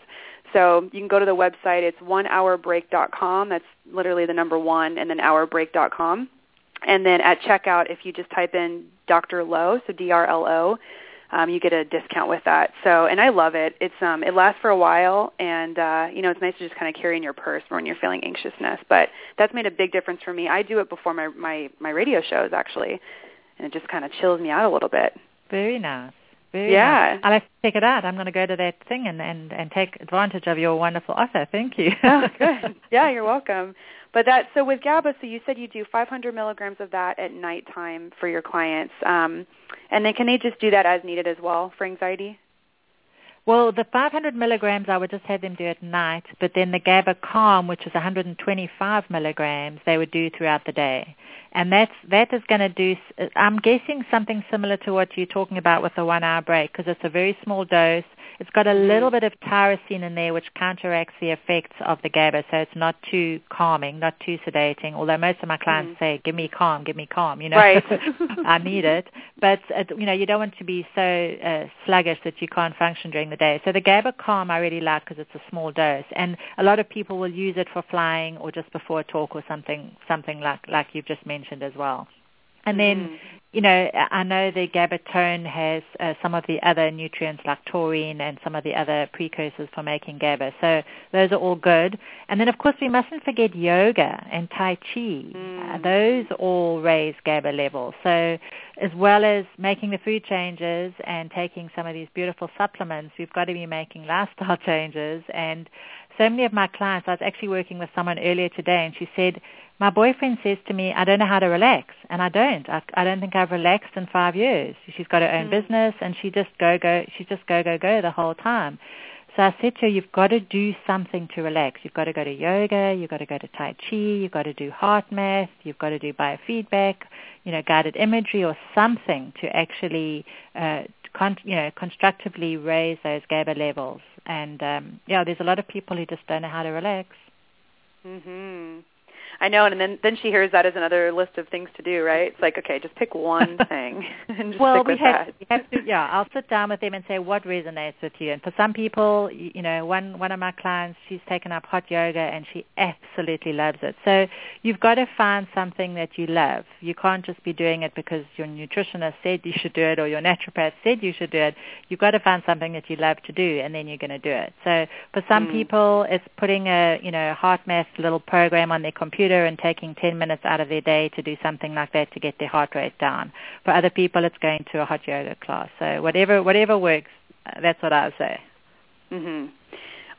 So you can go to the website. It's onehourbreak.com. That's literally the number one, and then hourbreak.com. And then at checkout, if you just type in Dr. Lo, so D-R-L-O, um, you get a discount with that. So, and I love it. It's um, it lasts for a while, and uh, you know, it's nice to just kind of carry in your purse when you're feeling anxiousness. But that's made a big difference for me. I do it before my my my radio shows actually, and it just kind of chills me out a little bit. Very nice. Very yeah. Nice. I'll have to check it out. I'm going to go to that thing and, and, and take advantage of your wonderful offer. Thank you. oh, good. Yeah, you're welcome. But that so with GABA, so you said you do 500 milligrams of that at nighttime for your clients, um, and then can they just do that as needed as well for anxiety? Well, the 500 milligrams I would just have them do at night, but then the GABA Calm, which is 125 milligrams, they would do throughout the day. And that's, that is going to do, I'm guessing something similar to what you're talking about with the one hour break because it's a very small dose. It's got a little bit of tyrosine in there which counteracts the effects of the GABA, so it's not too calming, not too sedating. Although most of my clients mm. say, "Give me calm, give me calm," you know, right. I need it. But uh, you know, you don't want to be so uh, sluggish that you can't function during the day. So the GABA Calm I really like because it's a small dose, and a lot of people will use it for flying or just before a talk or something, something like like you've just mentioned as well. And then, mm. you know, I know the gabatone has uh, some of the other nutrients like taurine and some of the other precursors for making GABA. So those are all good. And then, of course, we mustn't forget yoga and Tai Chi. Mm. Uh, those all raise GABA levels. So as well as making the food changes and taking some of these beautiful supplements, we've got to be making lifestyle changes. And so many of my clients, I was actually working with someone earlier today, and she said, my boyfriend says to me, I don't know how to relax, and I don't. I, I don't think I've relaxed in five years. She's got her own mm. business, and she just go go. She just go go go the whole time. So I said to her, you've got to do something to relax. You've got to go to yoga. You've got to go to Tai Chi. You've got to do HeartMath. You've got to do biofeedback, you know, guided imagery or something to actually, uh, con- you know, constructively raise those GABA levels. And um, yeah, there's a lot of people who just don't know how to relax. Mhm. I know, and then then she hears that as another list of things to do, right? It's like, okay, just pick one thing and just well, stick we have, that. we have to, yeah, I'll sit down with them and say what resonates with you. And for some people, you know, one one of my clients, she's taken up hot yoga and she absolutely loves it. So you've got to find something that you love. You can't just be doing it because your nutritionist said you should do it or your naturopath said you should do it. You've got to find something that you love to do, and then you're going to do it. So for some Mm. people, it's putting a you know HeartMath little program on their computer and taking 10 minutes out of their day to do something like that to get their heart rate down. For other people, it's going to a hot yoga class. So whatever whatever works, uh, that's what I would say. Mhm.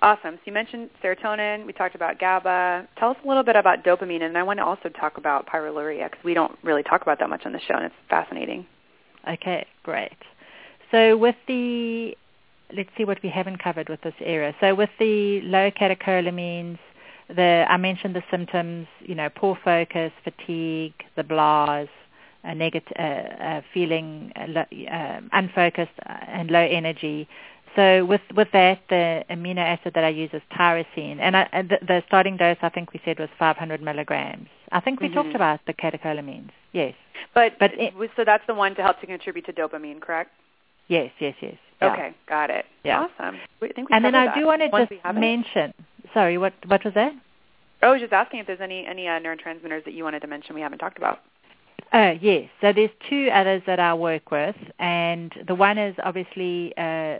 Awesome. So you mentioned serotonin. We talked about GABA. Tell us a little bit about dopamine, and I want to also talk about pyroluria because we don't really talk about that much on the show, and it's fascinating. Okay, great. So with the let's see what we haven't covered with this area. So with the low catecholamines, the I mentioned the symptoms, you know, poor focus, fatigue, the blahs, a negative uh, uh, feeling uh, lo- um, unfocused and low energy. So with with that, the amino acid that I use is tyrosine, and, I, the, the starting dose I think we said was 500 milligrams. I think we Mhm. talked about the catecholamines. Yes, But, But it- so that's the one to help to contribute to dopamine, correct? yes, yes, yes. Yeah. Okay, got it. Yeah. Awesome. I think we And then I that. do want to Once just mention. Sorry, what what was that? I was just asking if there's any any uh, neurotransmitters that you wanted to mention we haven't talked about. Uh, yes. So there's two others that I work with, and the one is obviously, uh,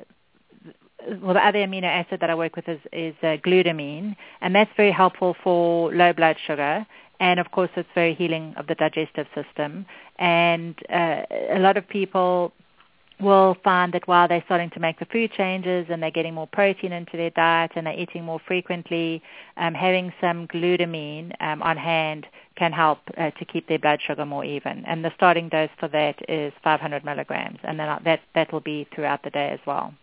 well, the other amino acid that I work with is, is uh, glutamine, and that's very helpful for low blood sugar. And of course, it's very healing of the digestive system. And uh, a lot of people will find that while they're starting to make the food changes and they're getting more protein into their diet and they're eating more frequently, um, having some glutamine um, on hand can help uh, to keep their blood sugar more even. And the starting dose for that is 500 milligrams, and then that that will be throughout the day as well.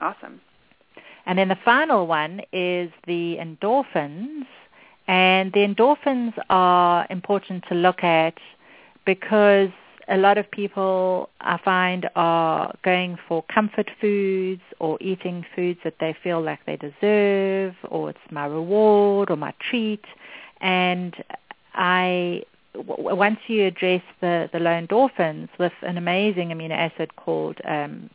Awesome. And then the final one is the endorphins. And the endorphins are important to look at because a lot of people I find are going for comfort foods or eating foods that they feel like they deserve or it's my reward or my treat. And I, w- once you address the, the low endorphins with an amazing amino acid called um,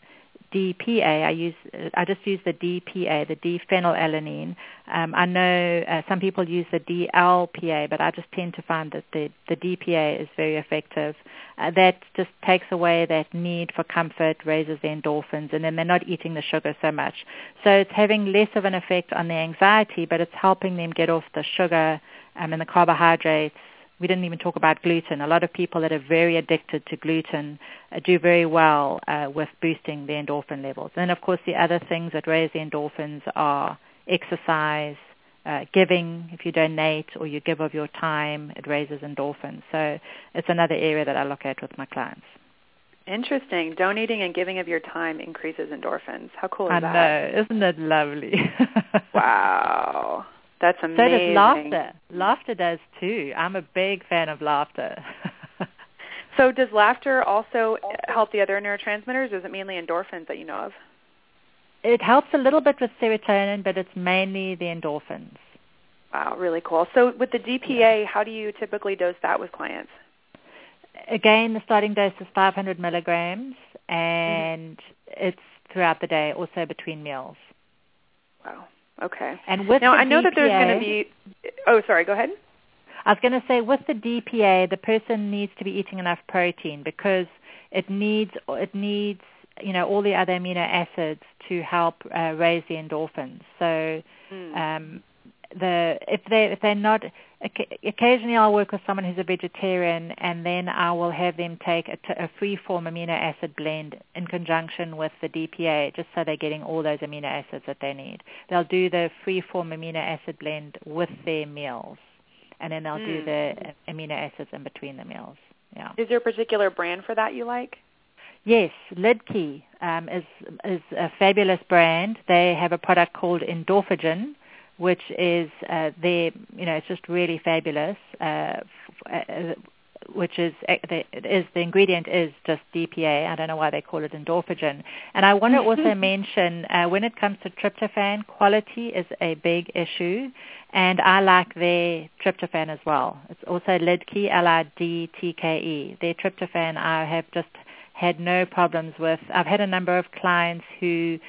DPA. I use I just use the DPA, the D-phenylalanine. Um, I know uh, some people use the DLPA, but I just tend to find that the the DPA is very effective. Uh, that just takes away that need for comfort, raises the endorphins, and then they're not eating the sugar so much. So it's having less of an effect on the anxiety, but it's helping them get off the sugar um, and the carbohydrates we didn't even talk about gluten. A lot of people that are very addicted to gluten uh, do very well uh, with boosting the endorphin levels. And of course, the other things that raise the endorphins are exercise, uh, giving. If you donate or you give of your time, it raises endorphins. So it's another area that I look at with my clients. Interesting. Donating and giving of your time increases endorphins. How cool is I that? I know. Isn't it lovely? wow. That's amazing. So does laughter. Laughter does too. I'm a big fan of laughter. so does laughter also help the other neurotransmitters? Is it mainly endorphins that you know of? It helps a little bit with serotonin, but it's mainly the endorphins. Wow, really cool. So with the DPA, how do you typically dose that with clients? Again, the starting dose is 500 milligrams, and mm-hmm. it's throughout the day, also between meals. Wow. Okay. And with now, I know DPA, that there's going to be. Oh, sorry. Go ahead. I was going to say with the DPA, the person needs to be eating enough protein because it needs it needs you know all the other amino acids to help uh, raise the endorphins. So mm. um, the if they if they're not occasionally I'll work with someone who's a vegetarian and then I will have them take a, t- a free form amino acid blend in conjunction with the DPA just so they're getting all those amino acids that they need. They'll do the free form amino acid blend with their meals and then they'll mm. do the amino acids in between the meals. Yeah. Is there a particular brand for that you like? Yes, Lidtke um, is is a fabulous brand. They have a product called Endorphagen, which is uh, their, you know, it's just really fabulous. Uh, uh which is uh, the, is the ingredient is just DPA. I don't know why they call it endorphin. And I want to also mention uh, when it comes to tryptophan, quality is a big issue, and I like their tryptophan as well. It's also Lidtke, L-I-D-T-K-E. Their tryptophan I have just had no problems with. I've had a number of clients who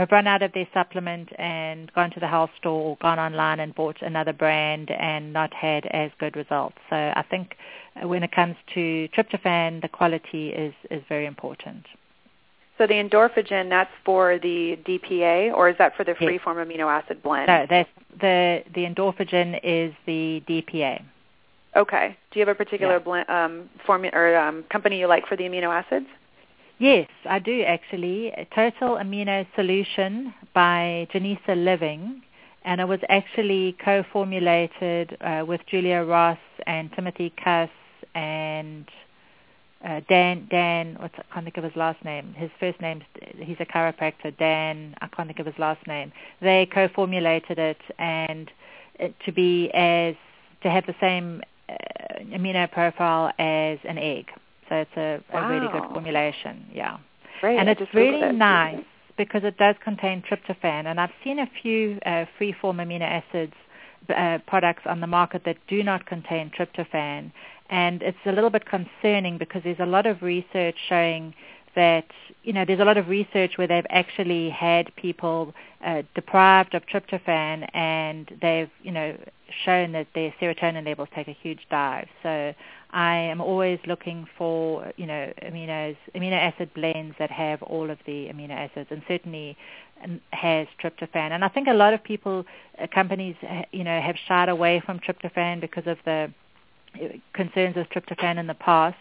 have run out of their supplement and gone to the health store or gone online and bought another brand and not had as good results. So I think when it comes to tryptophan, the quality is, is very important. So the endorphagen, that's for the DPA, or is that for the free-form amino acid blend? No, that's the the endorphagen is the DPA. Okay. Do you have a particular yeah. blend, um, formula or um, company you like for the amino acids? Yes, I do actually. Total Amino Solution by Janisa Living, and it was actually co-formulated uh, with Julia Ross and Timothy Kuss and uh, Dan. Dan, what's I can't think of his last name. His first name, he's a chiropractor. Dan, I can't think of his last name. They co-formulated it and it to be as to have the same uh, amino profile as an egg. So it's a, wow. a really good formulation. Yeah. Great. And it's really nice because it does contain tryptophan. And I've seen a few uh, free-form amino acids uh, products on the market that do not contain tryptophan. And it's a little bit concerning because there's a lot of research showing that you know there's a lot of research where they've actually had people uh, deprived of tryptophan and they've you know shown that their serotonin levels take a huge dive. So I am always looking for, you know, aminos, amino acid blends that have all of the amino acids, and certainly um, has tryptophan. And I think a lot of people, uh, companies, uh, you know, have shied away from tryptophan because of the uh, concerns with tryptophan in the past.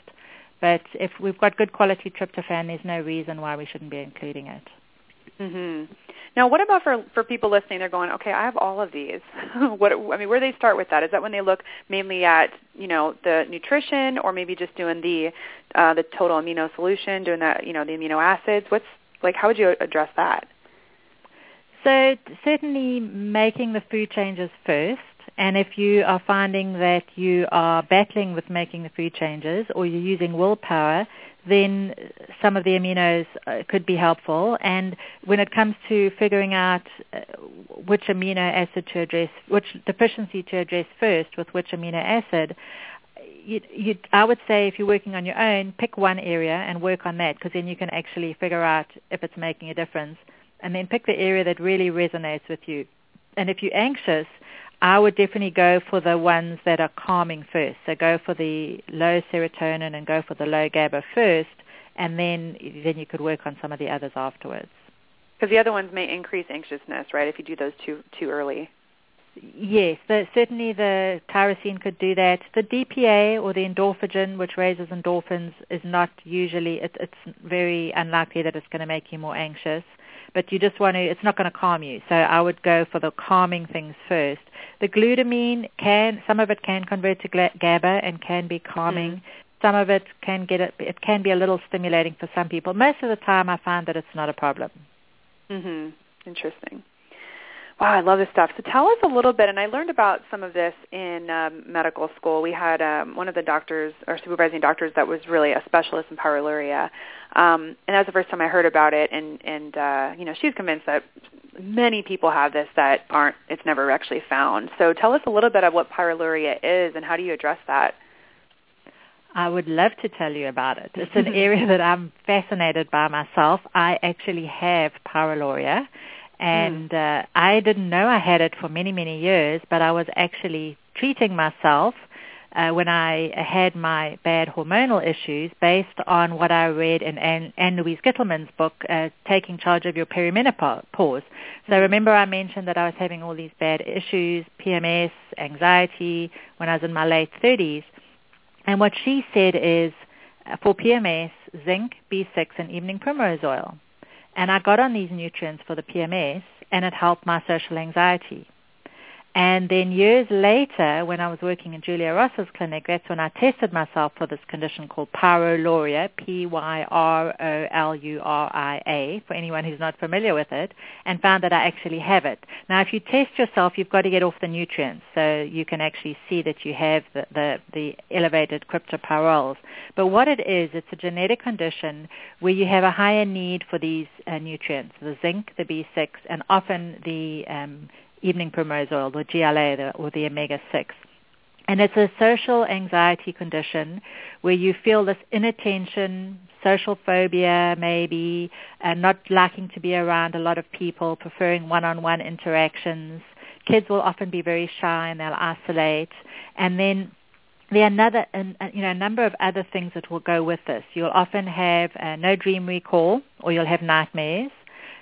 But if we've got good quality tryptophan, there's no reason why we shouldn't be including it. Mm-hmm. Now, what about for for people listening? They're going, okay, I have all of these. what I mean, where do they start with that? Is that when they look mainly at you know the nutrition, or maybe just doing the uh, the total amino solution, doing that you know the amino acids? What's like? How would you address that? So certainly making the food changes first. And if you are finding that you are battling with making the food changes or you're using willpower, then some of the aminos uh, could be helpful. And when it comes to figuring out uh, which amino acid to address, which deficiency to address first with which amino acid, you, you, I would say if you're working on your own, pick one area and work on that because then you can actually figure out if it's making a difference. And then pick the area that really resonates with you. And if you're anxious, I would definitely go for the ones that are calming first. So go for the low serotonin and go for the low GABA first, and then then you could work on some of the others afterwards. Because the other ones may increase anxiousness, right? If you do those too too early. Yes, the, certainly the tyrosine could do that. The DPA or the endorphin, which raises endorphins, is not usually, it, it's very unlikely that it's going to make you more anxious. But you just want to, it's not going to calm you. So I would go for the calming things first. The glutamine can, some of it can convert to GABA and can be calming. Mm. Some of it can get, it, it can be a little stimulating for some people. Most of the time I find that it's not a problem. Mhm. Interesting. Wow, I love this stuff. So tell us a little bit, and I learned about some of this in um, medical school. We had um, one of the doctors, or supervising doctors, that was really a specialist in pyroluria, um, and that was the first time I heard about it. And and uh, you know, she's convinced that many people have this that aren't. It's never actually found. So tell us a little bit of what pyroluria is, and how do you address that? I would love to tell you about it. It's an area that I'm fascinated by myself. I actually have pyroluria and uh, I didn't know I had it for many, many years, but I was actually treating myself uh, when I had my bad hormonal issues based on what I read in Ann, Ann Louise Gittleman's book, uh, Taking Charge of Your Perimenopause. So remember I mentioned that I was having all these bad issues, PMS, anxiety, when I was in my late 30s. And what she said is, uh, for PMS, zinc, B6, and evening primrose oil. And I got on these nutrients for the PMS, and it helped my social anxiety. And then years later, when I was working in Julia Ross's clinic, that's when I tested myself for this condition called pyroluria, P-Y-R-O-L-U-R-I-A, for anyone who's not familiar with it, and found that I actually have it. Now, if you test yourself, you've got to get off the nutrients, so you can actually see that you have the, the, the elevated cryptopyrroles. But what it is, it's a genetic condition where you have a higher need for these uh, nutrients, the zinc, the B6, and often the um, evening primrose oil, the GLA, or the omega-6. And it's a social anxiety condition where you feel this inattention, social phobia maybe, and not liking to be around a lot of people, preferring one-on-one interactions. Kids will often be very shy and they'll isolate. And then there are another, you know, a number of other things that will go with this. You'll often have uh, no dream recall, or you'll have nightmares.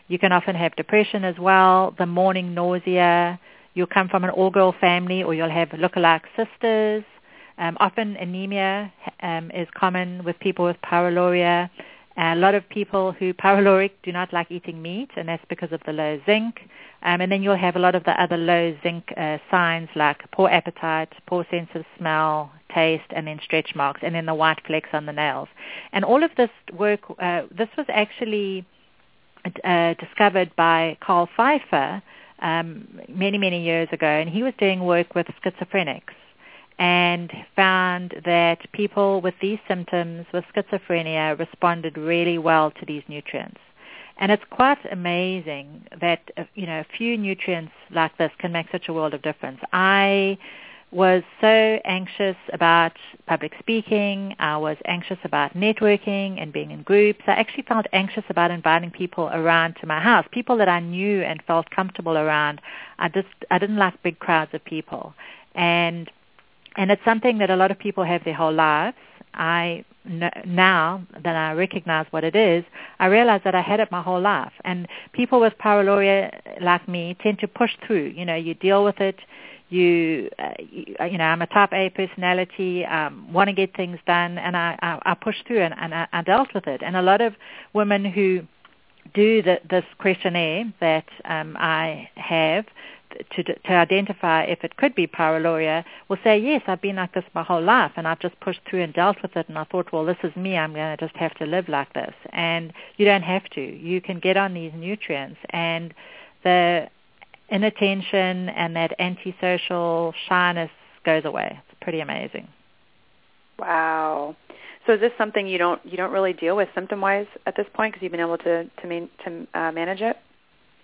You can often have depression as well, the morning nausea. You'll come from an all-girl family or you'll have look-alike sisters. Um, often anemia um, is common with people with pyroluria. A lot of people who pyroluric do not like eating meat, and that's because of the low zinc. Um, and then you'll have a lot of the other low zinc uh, signs like poor appetite, poor sense of smell, taste, and then stretch marks, and then the white flecks on the nails. And all of this work, uh, this was actually uh, discovered by Carl Pfeiffer um, many, many years ago, and he was doing work with schizophrenics and found that people with these symptoms with schizophrenia responded really well to these nutrients. And it's quite amazing that uh, you know a few nutrients like this can make such a world of difference. I was so anxious about public speaking. I was anxious about networking and being in groups. I actually felt anxious about inviting people around to my house, people that I knew and felt comfortable around. I just I didn't like big crowds of people, and and it's something that a lot of people have their whole lives. I now that I recognize what it is, I realize that I had it my whole life. And people with pyroluria like me tend to push through. You know, you deal with it you, uh, you, uh, you know, I'm a type A personality, um, want to get things done, and I, I, I push through and, and I, I dealt with it. And a lot of women who do the, this questionnaire that um, I have to, to identify if it could be pyroluria will say, yes, I've been like this my whole life and I've just pushed through and dealt with it and I thought, well, this is me. I'm going to just have to live like this. And you don't have to. You can get on these nutrients and the inattention and that antisocial shyness goes away. It's pretty amazing. Wow. So is this something you don't you don't really deal with symptom wise at this point because you've been able to to, man, to uh, manage it?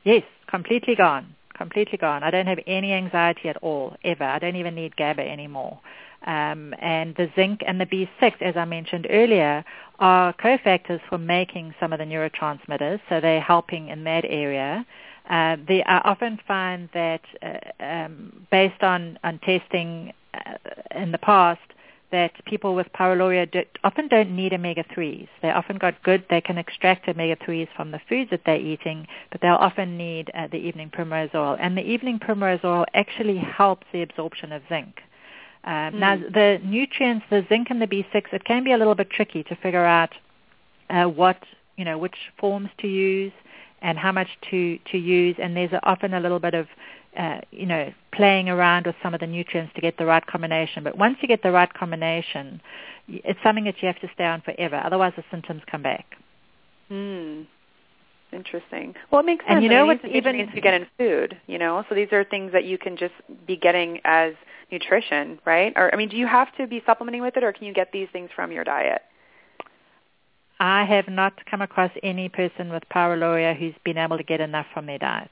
Yes, completely gone. Completely gone. I don't have any anxiety at all ever. I don't even need GABA anymore. Um, and the zinc and the B6, as I mentioned earlier, are cofactors for making some of the neurotransmitters, so they're helping in that area. Uh, they, I often find that uh, um, based on, on testing uh, in the past, that people with pyroluria do, often don't need omega-3s. They often got good, they can extract omega-3s from the foods that they're eating, but they'll often need uh, the evening primrose oil. And the evening primrose oil actually helps the absorption of zinc. mm. Now, the nutrients, the zinc and the B6, it can be a little bit tricky to figure out uh, what, you know, which forms to use and how much to, to use. And there's often a little bit of uh, you know, playing around with some of the nutrients to get the right combination. But once you get the right combination, it's something that you have to stay on forever. Otherwise, the symptoms come back. Hmm. Interesting. Well, it makes sense. And you know what? Even if you get in food. You know, so these are things that you can just be getting as nutrition, right? Or I mean, do you have to be supplementing with it, or can you get these things from your diet? I have not come across any person with pyroluria who's been able to get enough from their diet.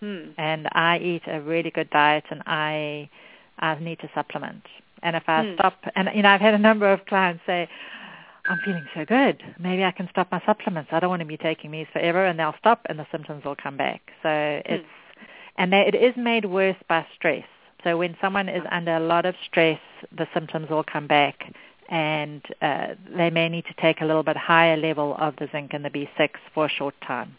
Hmm. And I eat a really good diet, and I I need to supplement. And if I hmm. stop, and you know, I've had a number of clients say, "I'm feeling so good, maybe I can stop my supplements. I don't want to be taking these forever." And they'll stop, and the symptoms will come back. So hmm. it's and they, it is made worse by stress. So when someone is under a lot of stress, the symptoms will come back, and uh, they may need to take a little bit higher level of the zinc and the B6 for a short time.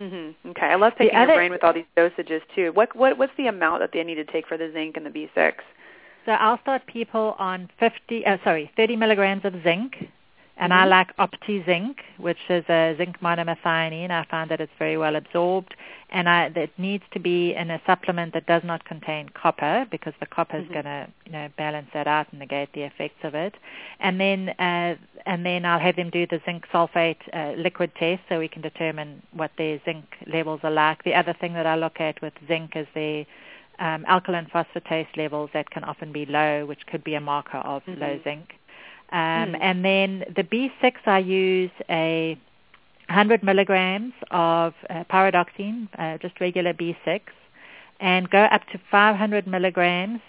Mm-hmm. Okay, I love picking other, your brain with all these dosages too. What what what's the amount that they need to take for the zinc and the B6? So I'll start people on 50, uh, sorry, 30 milligrams of zinc, and mm-hmm. I like OptiZinc, which is a zinc monomethionine. I find that it's very well absorbed, and I, it needs to be in a supplement that does not contain copper because the copper is mm-hmm. going to you know balance that out and negate the effects of it. And then uh, and then I'll have them do the zinc sulfate uh, liquid test so we can determine what their zinc levels are like. The other thing that I look at with zinc is the um, alkaline phosphatase levels that can often be low, which could be a marker of mm-hmm. low zinc. Um, mm. And then the B6, I use a 100 milligrams of uh, pyridoxine, uh, just regular B6, and go up to 500 milligrams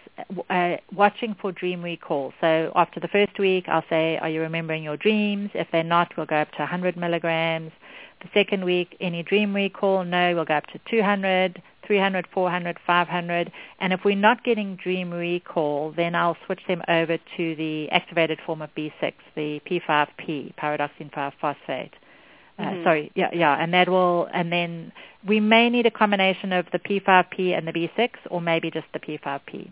uh, watching for dream recall. So after the first week, I'll say, are you remembering your dreams? If they're not, we'll go up to 100 milligrams. The second week, any dream recall? No, we'll go up to 200. 300, 400, 500. And if we're not getting dream recall, then I'll switch them over to the activated form of B6, the P5P, pyridoxine 5-phosphate. Uh, mm-hmm. Sorry, yeah, yeah, and that will, and then we may need a combination of the P5P and the B6, or maybe just the P5P.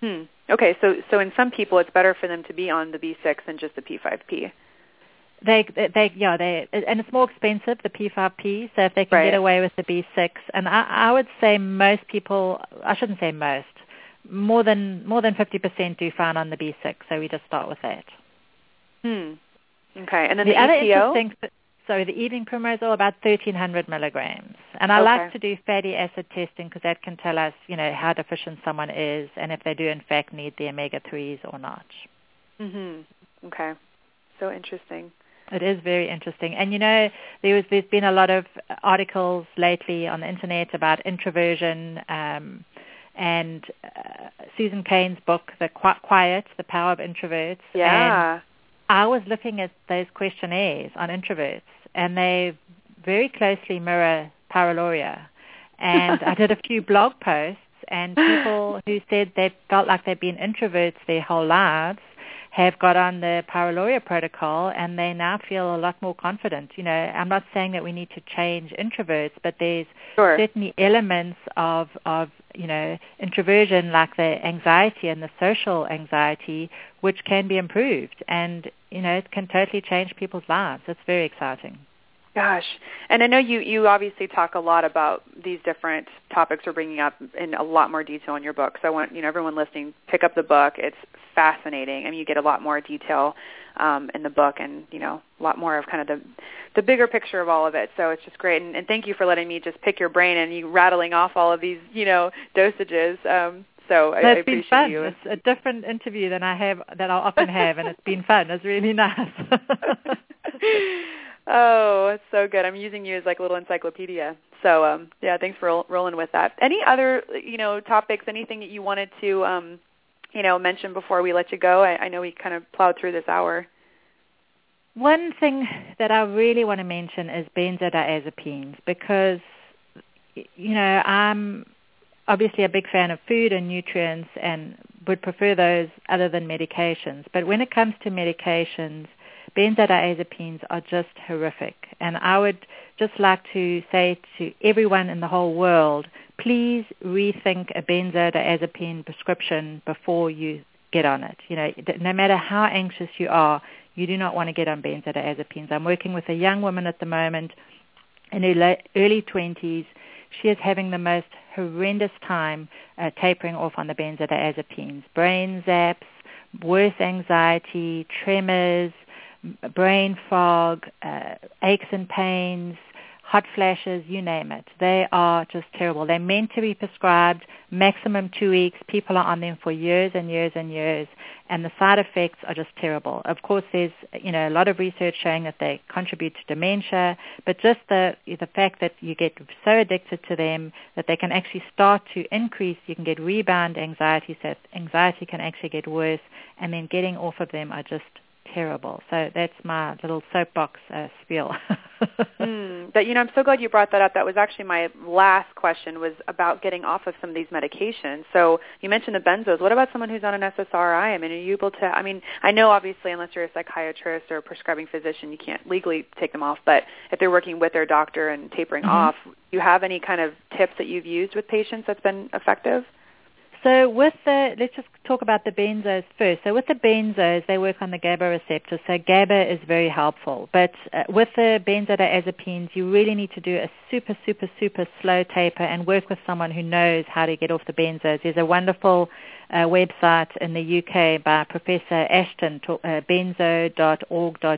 Hmm. Okay, so so in some people, it's better for them to be on the B6 than just the P5P. They, they, yeah, they, and it's more expensive, the P5P. So if they can right. get away with the B6, and I, I would say most people, I shouldn't say most, more than more than 50% do fine on the B6. So we just start with that. Hmm. Okay, and then the, the, other EPO? interesting, so the evening primrose oil about 1,300 milligrams, and I okay. like to do fatty acid testing because that can tell us, you know, how deficient someone is, and if they do in fact need the omega 3s or not. Mhm. Okay. So interesting. It is very interesting. And you know, there was, there's been a lot of articles lately on the internet about introversion um, and uh, Susan Cain's book, The Quiet, The Power of Introverts. Yeah. And I was looking at those questionnaires on introverts, and they very closely mirror pyroluria. And I did a few blog posts, and people who said they felt like they'd been introverts their whole lives have got on the pyroluria protocol and they now feel a lot more confident. You know, I'm not saying that we need to change introverts, but there's sure. certainly elements of, of, you know, introversion like the anxiety and the social anxiety which can be improved and, you know, it can totally change people's lives. It's very exciting. Gosh, and I know you you obviously talk a lot about these different topics we're bringing up in a lot more detail in your book. So I want you know everyone listening pick up the book. It's fascinating. I mean, you get a lot more detail um, in the book, and you know a lot more of kind of the the bigger picture of all of it. So it's just great. And, and thank you for letting me just pick your brain and you rattling off all of these you know dosages. Um, so I, I been fun. you. It's a different interview than I have that I'll often have, and it's been fun. It's really nice. Oh, it's so good. I'm using you as like a little encyclopedia. So um, yeah, thanks for roll- rolling with that. Any other you know topics? Anything that you wanted to um, you know, mention before we let you go? I, I know we kind of plowed through this hour. One thing that I really want to mention is benzodiazepines because, you know, I'm obviously a big fan of food and nutrients and would prefer those other than medications. But when it comes to medications, benzodiazepines are just horrific. And I would just like to say to everyone in the whole world, please rethink a benzodiazepine prescription before you get on it. You know, no matter how anxious you are, you do not want to get on benzodiazepines. I'm working with a young woman at the moment in her early 20s. She is having the most horrendous time uh, tapering off on the benzodiazepines. Brain zaps, worse anxiety, tremors, brain fog, uh, aches and pains, hot flashes, you name it. They are just terrible. They're meant to be prescribed maximum two weeks. People are on them for years and years and years, and the side effects are just terrible. Of course, there's you know a lot of research showing that they contribute to dementia, but just the the fact that you get so addicted to them that they can actually start to increase. You can get rebound anxiety, so anxiety can actually get worse, and then getting off of them are just terrible. So that's my little soapbox uh, spiel. mm, but you know, I'm so glad you brought that up. That was actually my last question was about getting off of some of these medications. So you mentioned the benzos. What about someone who's on an SSRI? I mean, are you able to? I mean, I know obviously unless you're a psychiatrist or a prescribing physician, you can't legally take them off. But if they're working with their doctor and tapering mm-hmm. off, do you have any kind of tips that you've used with patients that's been effective? So with the, let's just talk about the benzos first. So with the benzos, they work on the GABA receptor. So GABA is very helpful. But uh, with the benzodiazepines, you really need to do a super, super, super slow taper and work with someone who knows how to get off the benzos. There's a wonderful uh, website in the UK by Professor Ashton, uh, benzo.org.uk,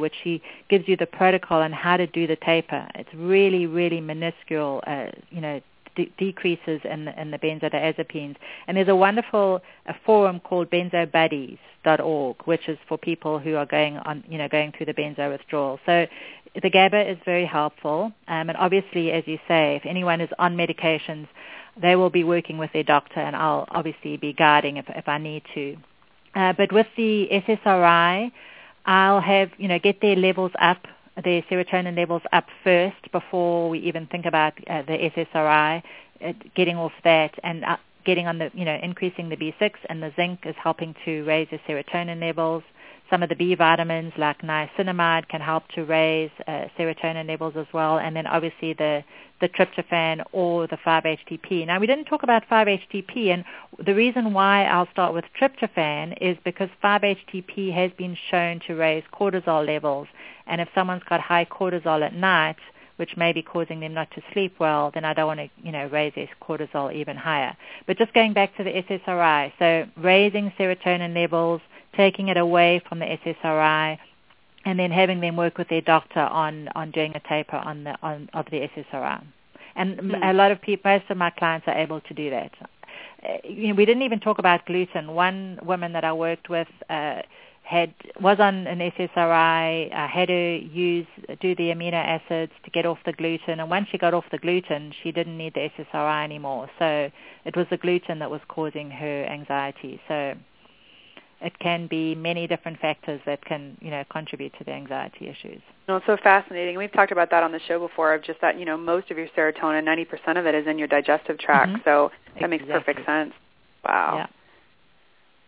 which he gives you the protocol on how to do the taper. It's really, really minuscule, uh, you know, de- decreases in the, in the benzodiazepines. And there's a wonderful a forum called benzobuddies.org, which is for people who are going on, you know, going through the benzo withdrawal. So the GABA is very helpful. Um, and obviously, as you say, if anyone is on medications, they will be working with their doctor, and I'll obviously be guiding if, if I need to. Uh, but with the SSRI, I'll have, you know, get their levels up the serotonin levels up first before we even think about uh, the SSRI, uh, getting off that and uh, getting on the, you know, increasing the B6 and the zinc is helping to raise the serotonin levels. Some of the B vitamins like niacinamide can help to raise uh, serotonin levels as well. And then obviously the, the tryptophan or the 5-HTP. Now we didn't talk about 5-HTP and the reason why I'll start with tryptophan is because 5-HTP has been shown to raise cortisol levels. And if someone's got high cortisol at night, which may be causing them not to sleep well, then I don't want to, you know, raise their cortisol even higher. But just going back to the SSRI, so raising serotonin levels, taking it away from the SSRI, and then having them work with their doctor on, on doing a taper on the on of the SSRI. And mm. a lot of people, most of my clients are able to do that. Uh, you know, we didn't even talk about gluten. One woman that I worked with uh, had was on an SSRI, uh, had to use do the amino acids to get off the gluten, and once she got off the gluten, she didn't need the SSRI anymore. So it was the gluten that was causing her anxiety. So it can be many different factors that can, you know, contribute to the anxiety issues. No, it's so fascinating. We've talked about that on the show before of just that, you know, most of your serotonin, 90% of it is in your digestive tract. Mm-hmm. So that exactly. makes perfect sense. Wow. Yeah.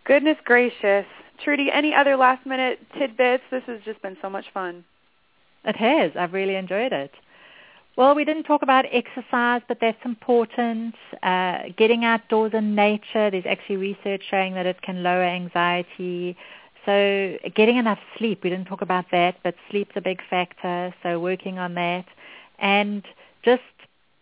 Goodness gracious. Trudy, any other last minute tidbits? This has just been so much fun. It has. I've really enjoyed it. Well, we didn't talk about exercise, but that's important. Uh, getting outdoors in nature, there's actually research showing that it can lower anxiety. So getting enough sleep, we didn't talk about that, but sleep's a big factor, so working on that. And just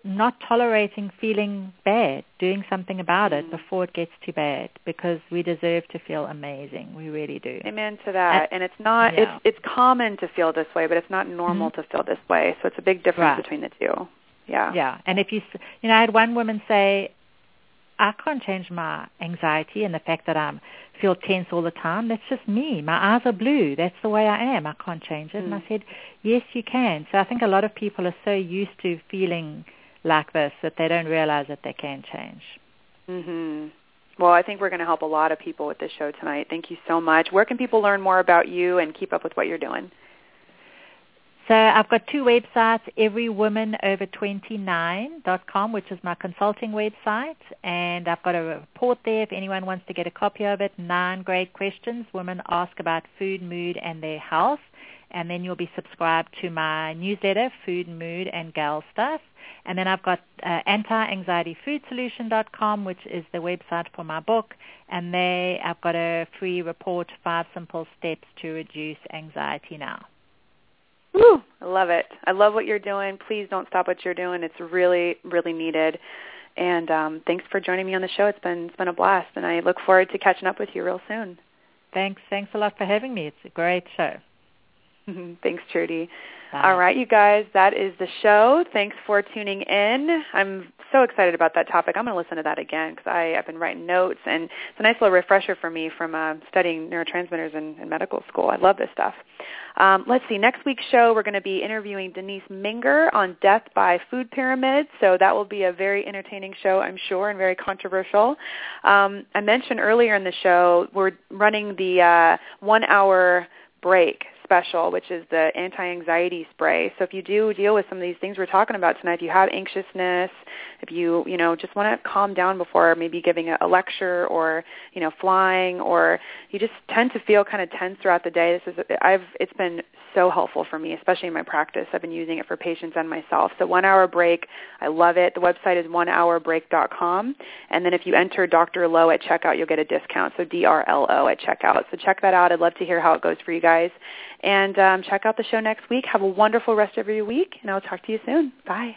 not tolerating feeling bad, doing something about it mm. before it gets too bad because we deserve to feel amazing. We really do. Amen to that. And, and it's not yeah. it's it's common to feel this way, but it's not normal mm-hmm. to feel this way. So it's a big difference right. between the two. Yeah. Yeah. And if you you know, I had one woman say I can't change my anxiety and the fact that I'm feel tense all the time. That's just me. My eyes are blue. That's the way I am. I can't change it. Mm. And I said, yes, you can. So I think a lot of people are so used to feeling like this that they don't realize that they can change. Mhm. Well, I think we're going to help a lot of people with this show tonight. Thank you so much. Where can people learn more about you and keep up with what you're doing? So I've got two websites, everywomanover29.com, which is my consulting website, and I've got a report there if anyone wants to get a copy of it, nine great questions women ask about food, mood, and their health. And then you'll be subscribed to my newsletter, Food, Mood, and Gal Stuff. And then I've got uh, anti-anxietyfoodsolution.com, which is the website for my book. And there I've got a free report, Five Simple Steps to Reduce Anxiety Now. Woo, I love it. I love what you're doing. Please don't stop what you're doing. It's really, really needed. And um, thanks for joining me on the show. It's been it's been a blast, and I look forward to catching up with you real soon. Thanks. Thanks a lot for having me. It's a great show. thanks, Trudy. Bye. All right, you guys, that is the show. Thanks for tuning in. I'm so excited about that topic. I'm going to listen to that again because I've been writing notes, and it's a nice little refresher for me from uh, studying neurotransmitters in, in medical school. I love this stuff. Um, let's see. Next week's show, we're going to be interviewing Denise Minger on death by food pyramid. So that will be a very entertaining show, I'm sure, and very controversial. Um, I mentioned earlier in the show we're running the uh, one-hour break special, which is the anti-anxiety spray. So if you do deal with some of these things we're talking about tonight, if you have anxiousness, if you you know just want to calm down before maybe giving a, lecture or you know flying, or you just tend to feel kind of tense throughout the day, this is I've it's been so helpful for me, especially in my practice. I've been using it for patients and myself. So one hour break, I love it. The website is onehourbreak.com, and then if you enter Dr. Lo at checkout, you'll get a discount. So D R L O at checkout. So check that out. I'd love to hear how it goes for you guys. And um, check out the show next week. Have a wonderful rest of your week, and I'll talk to you soon. Bye.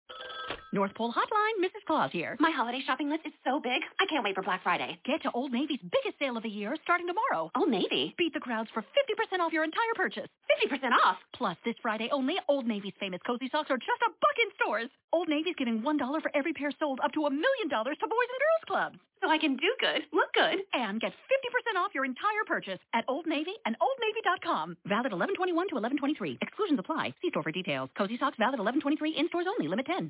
North Pole Hotline, Mrs. Claus here. My holiday shopping list is so big. I can't wait for Black Friday. Get to Old Navy's biggest sale of the year starting tomorrow. Oh, Old Navy? Beat the crowds for 50% off your entire purchase. 50% off? Plus, this Friday only, Old Navy's famous cozy socks are just a buck in stores. Old Navy's giving $1 for every pair sold up to a million dollars to Boys and Girls Clubs. So I can do good, look good, and get 50% off your entire purchase at Old Navy and OldNavy.com. Valid 1121 to 1123. Exclusions apply. See store for details. Cozy socks valid 1123 in stores only. Limit 10.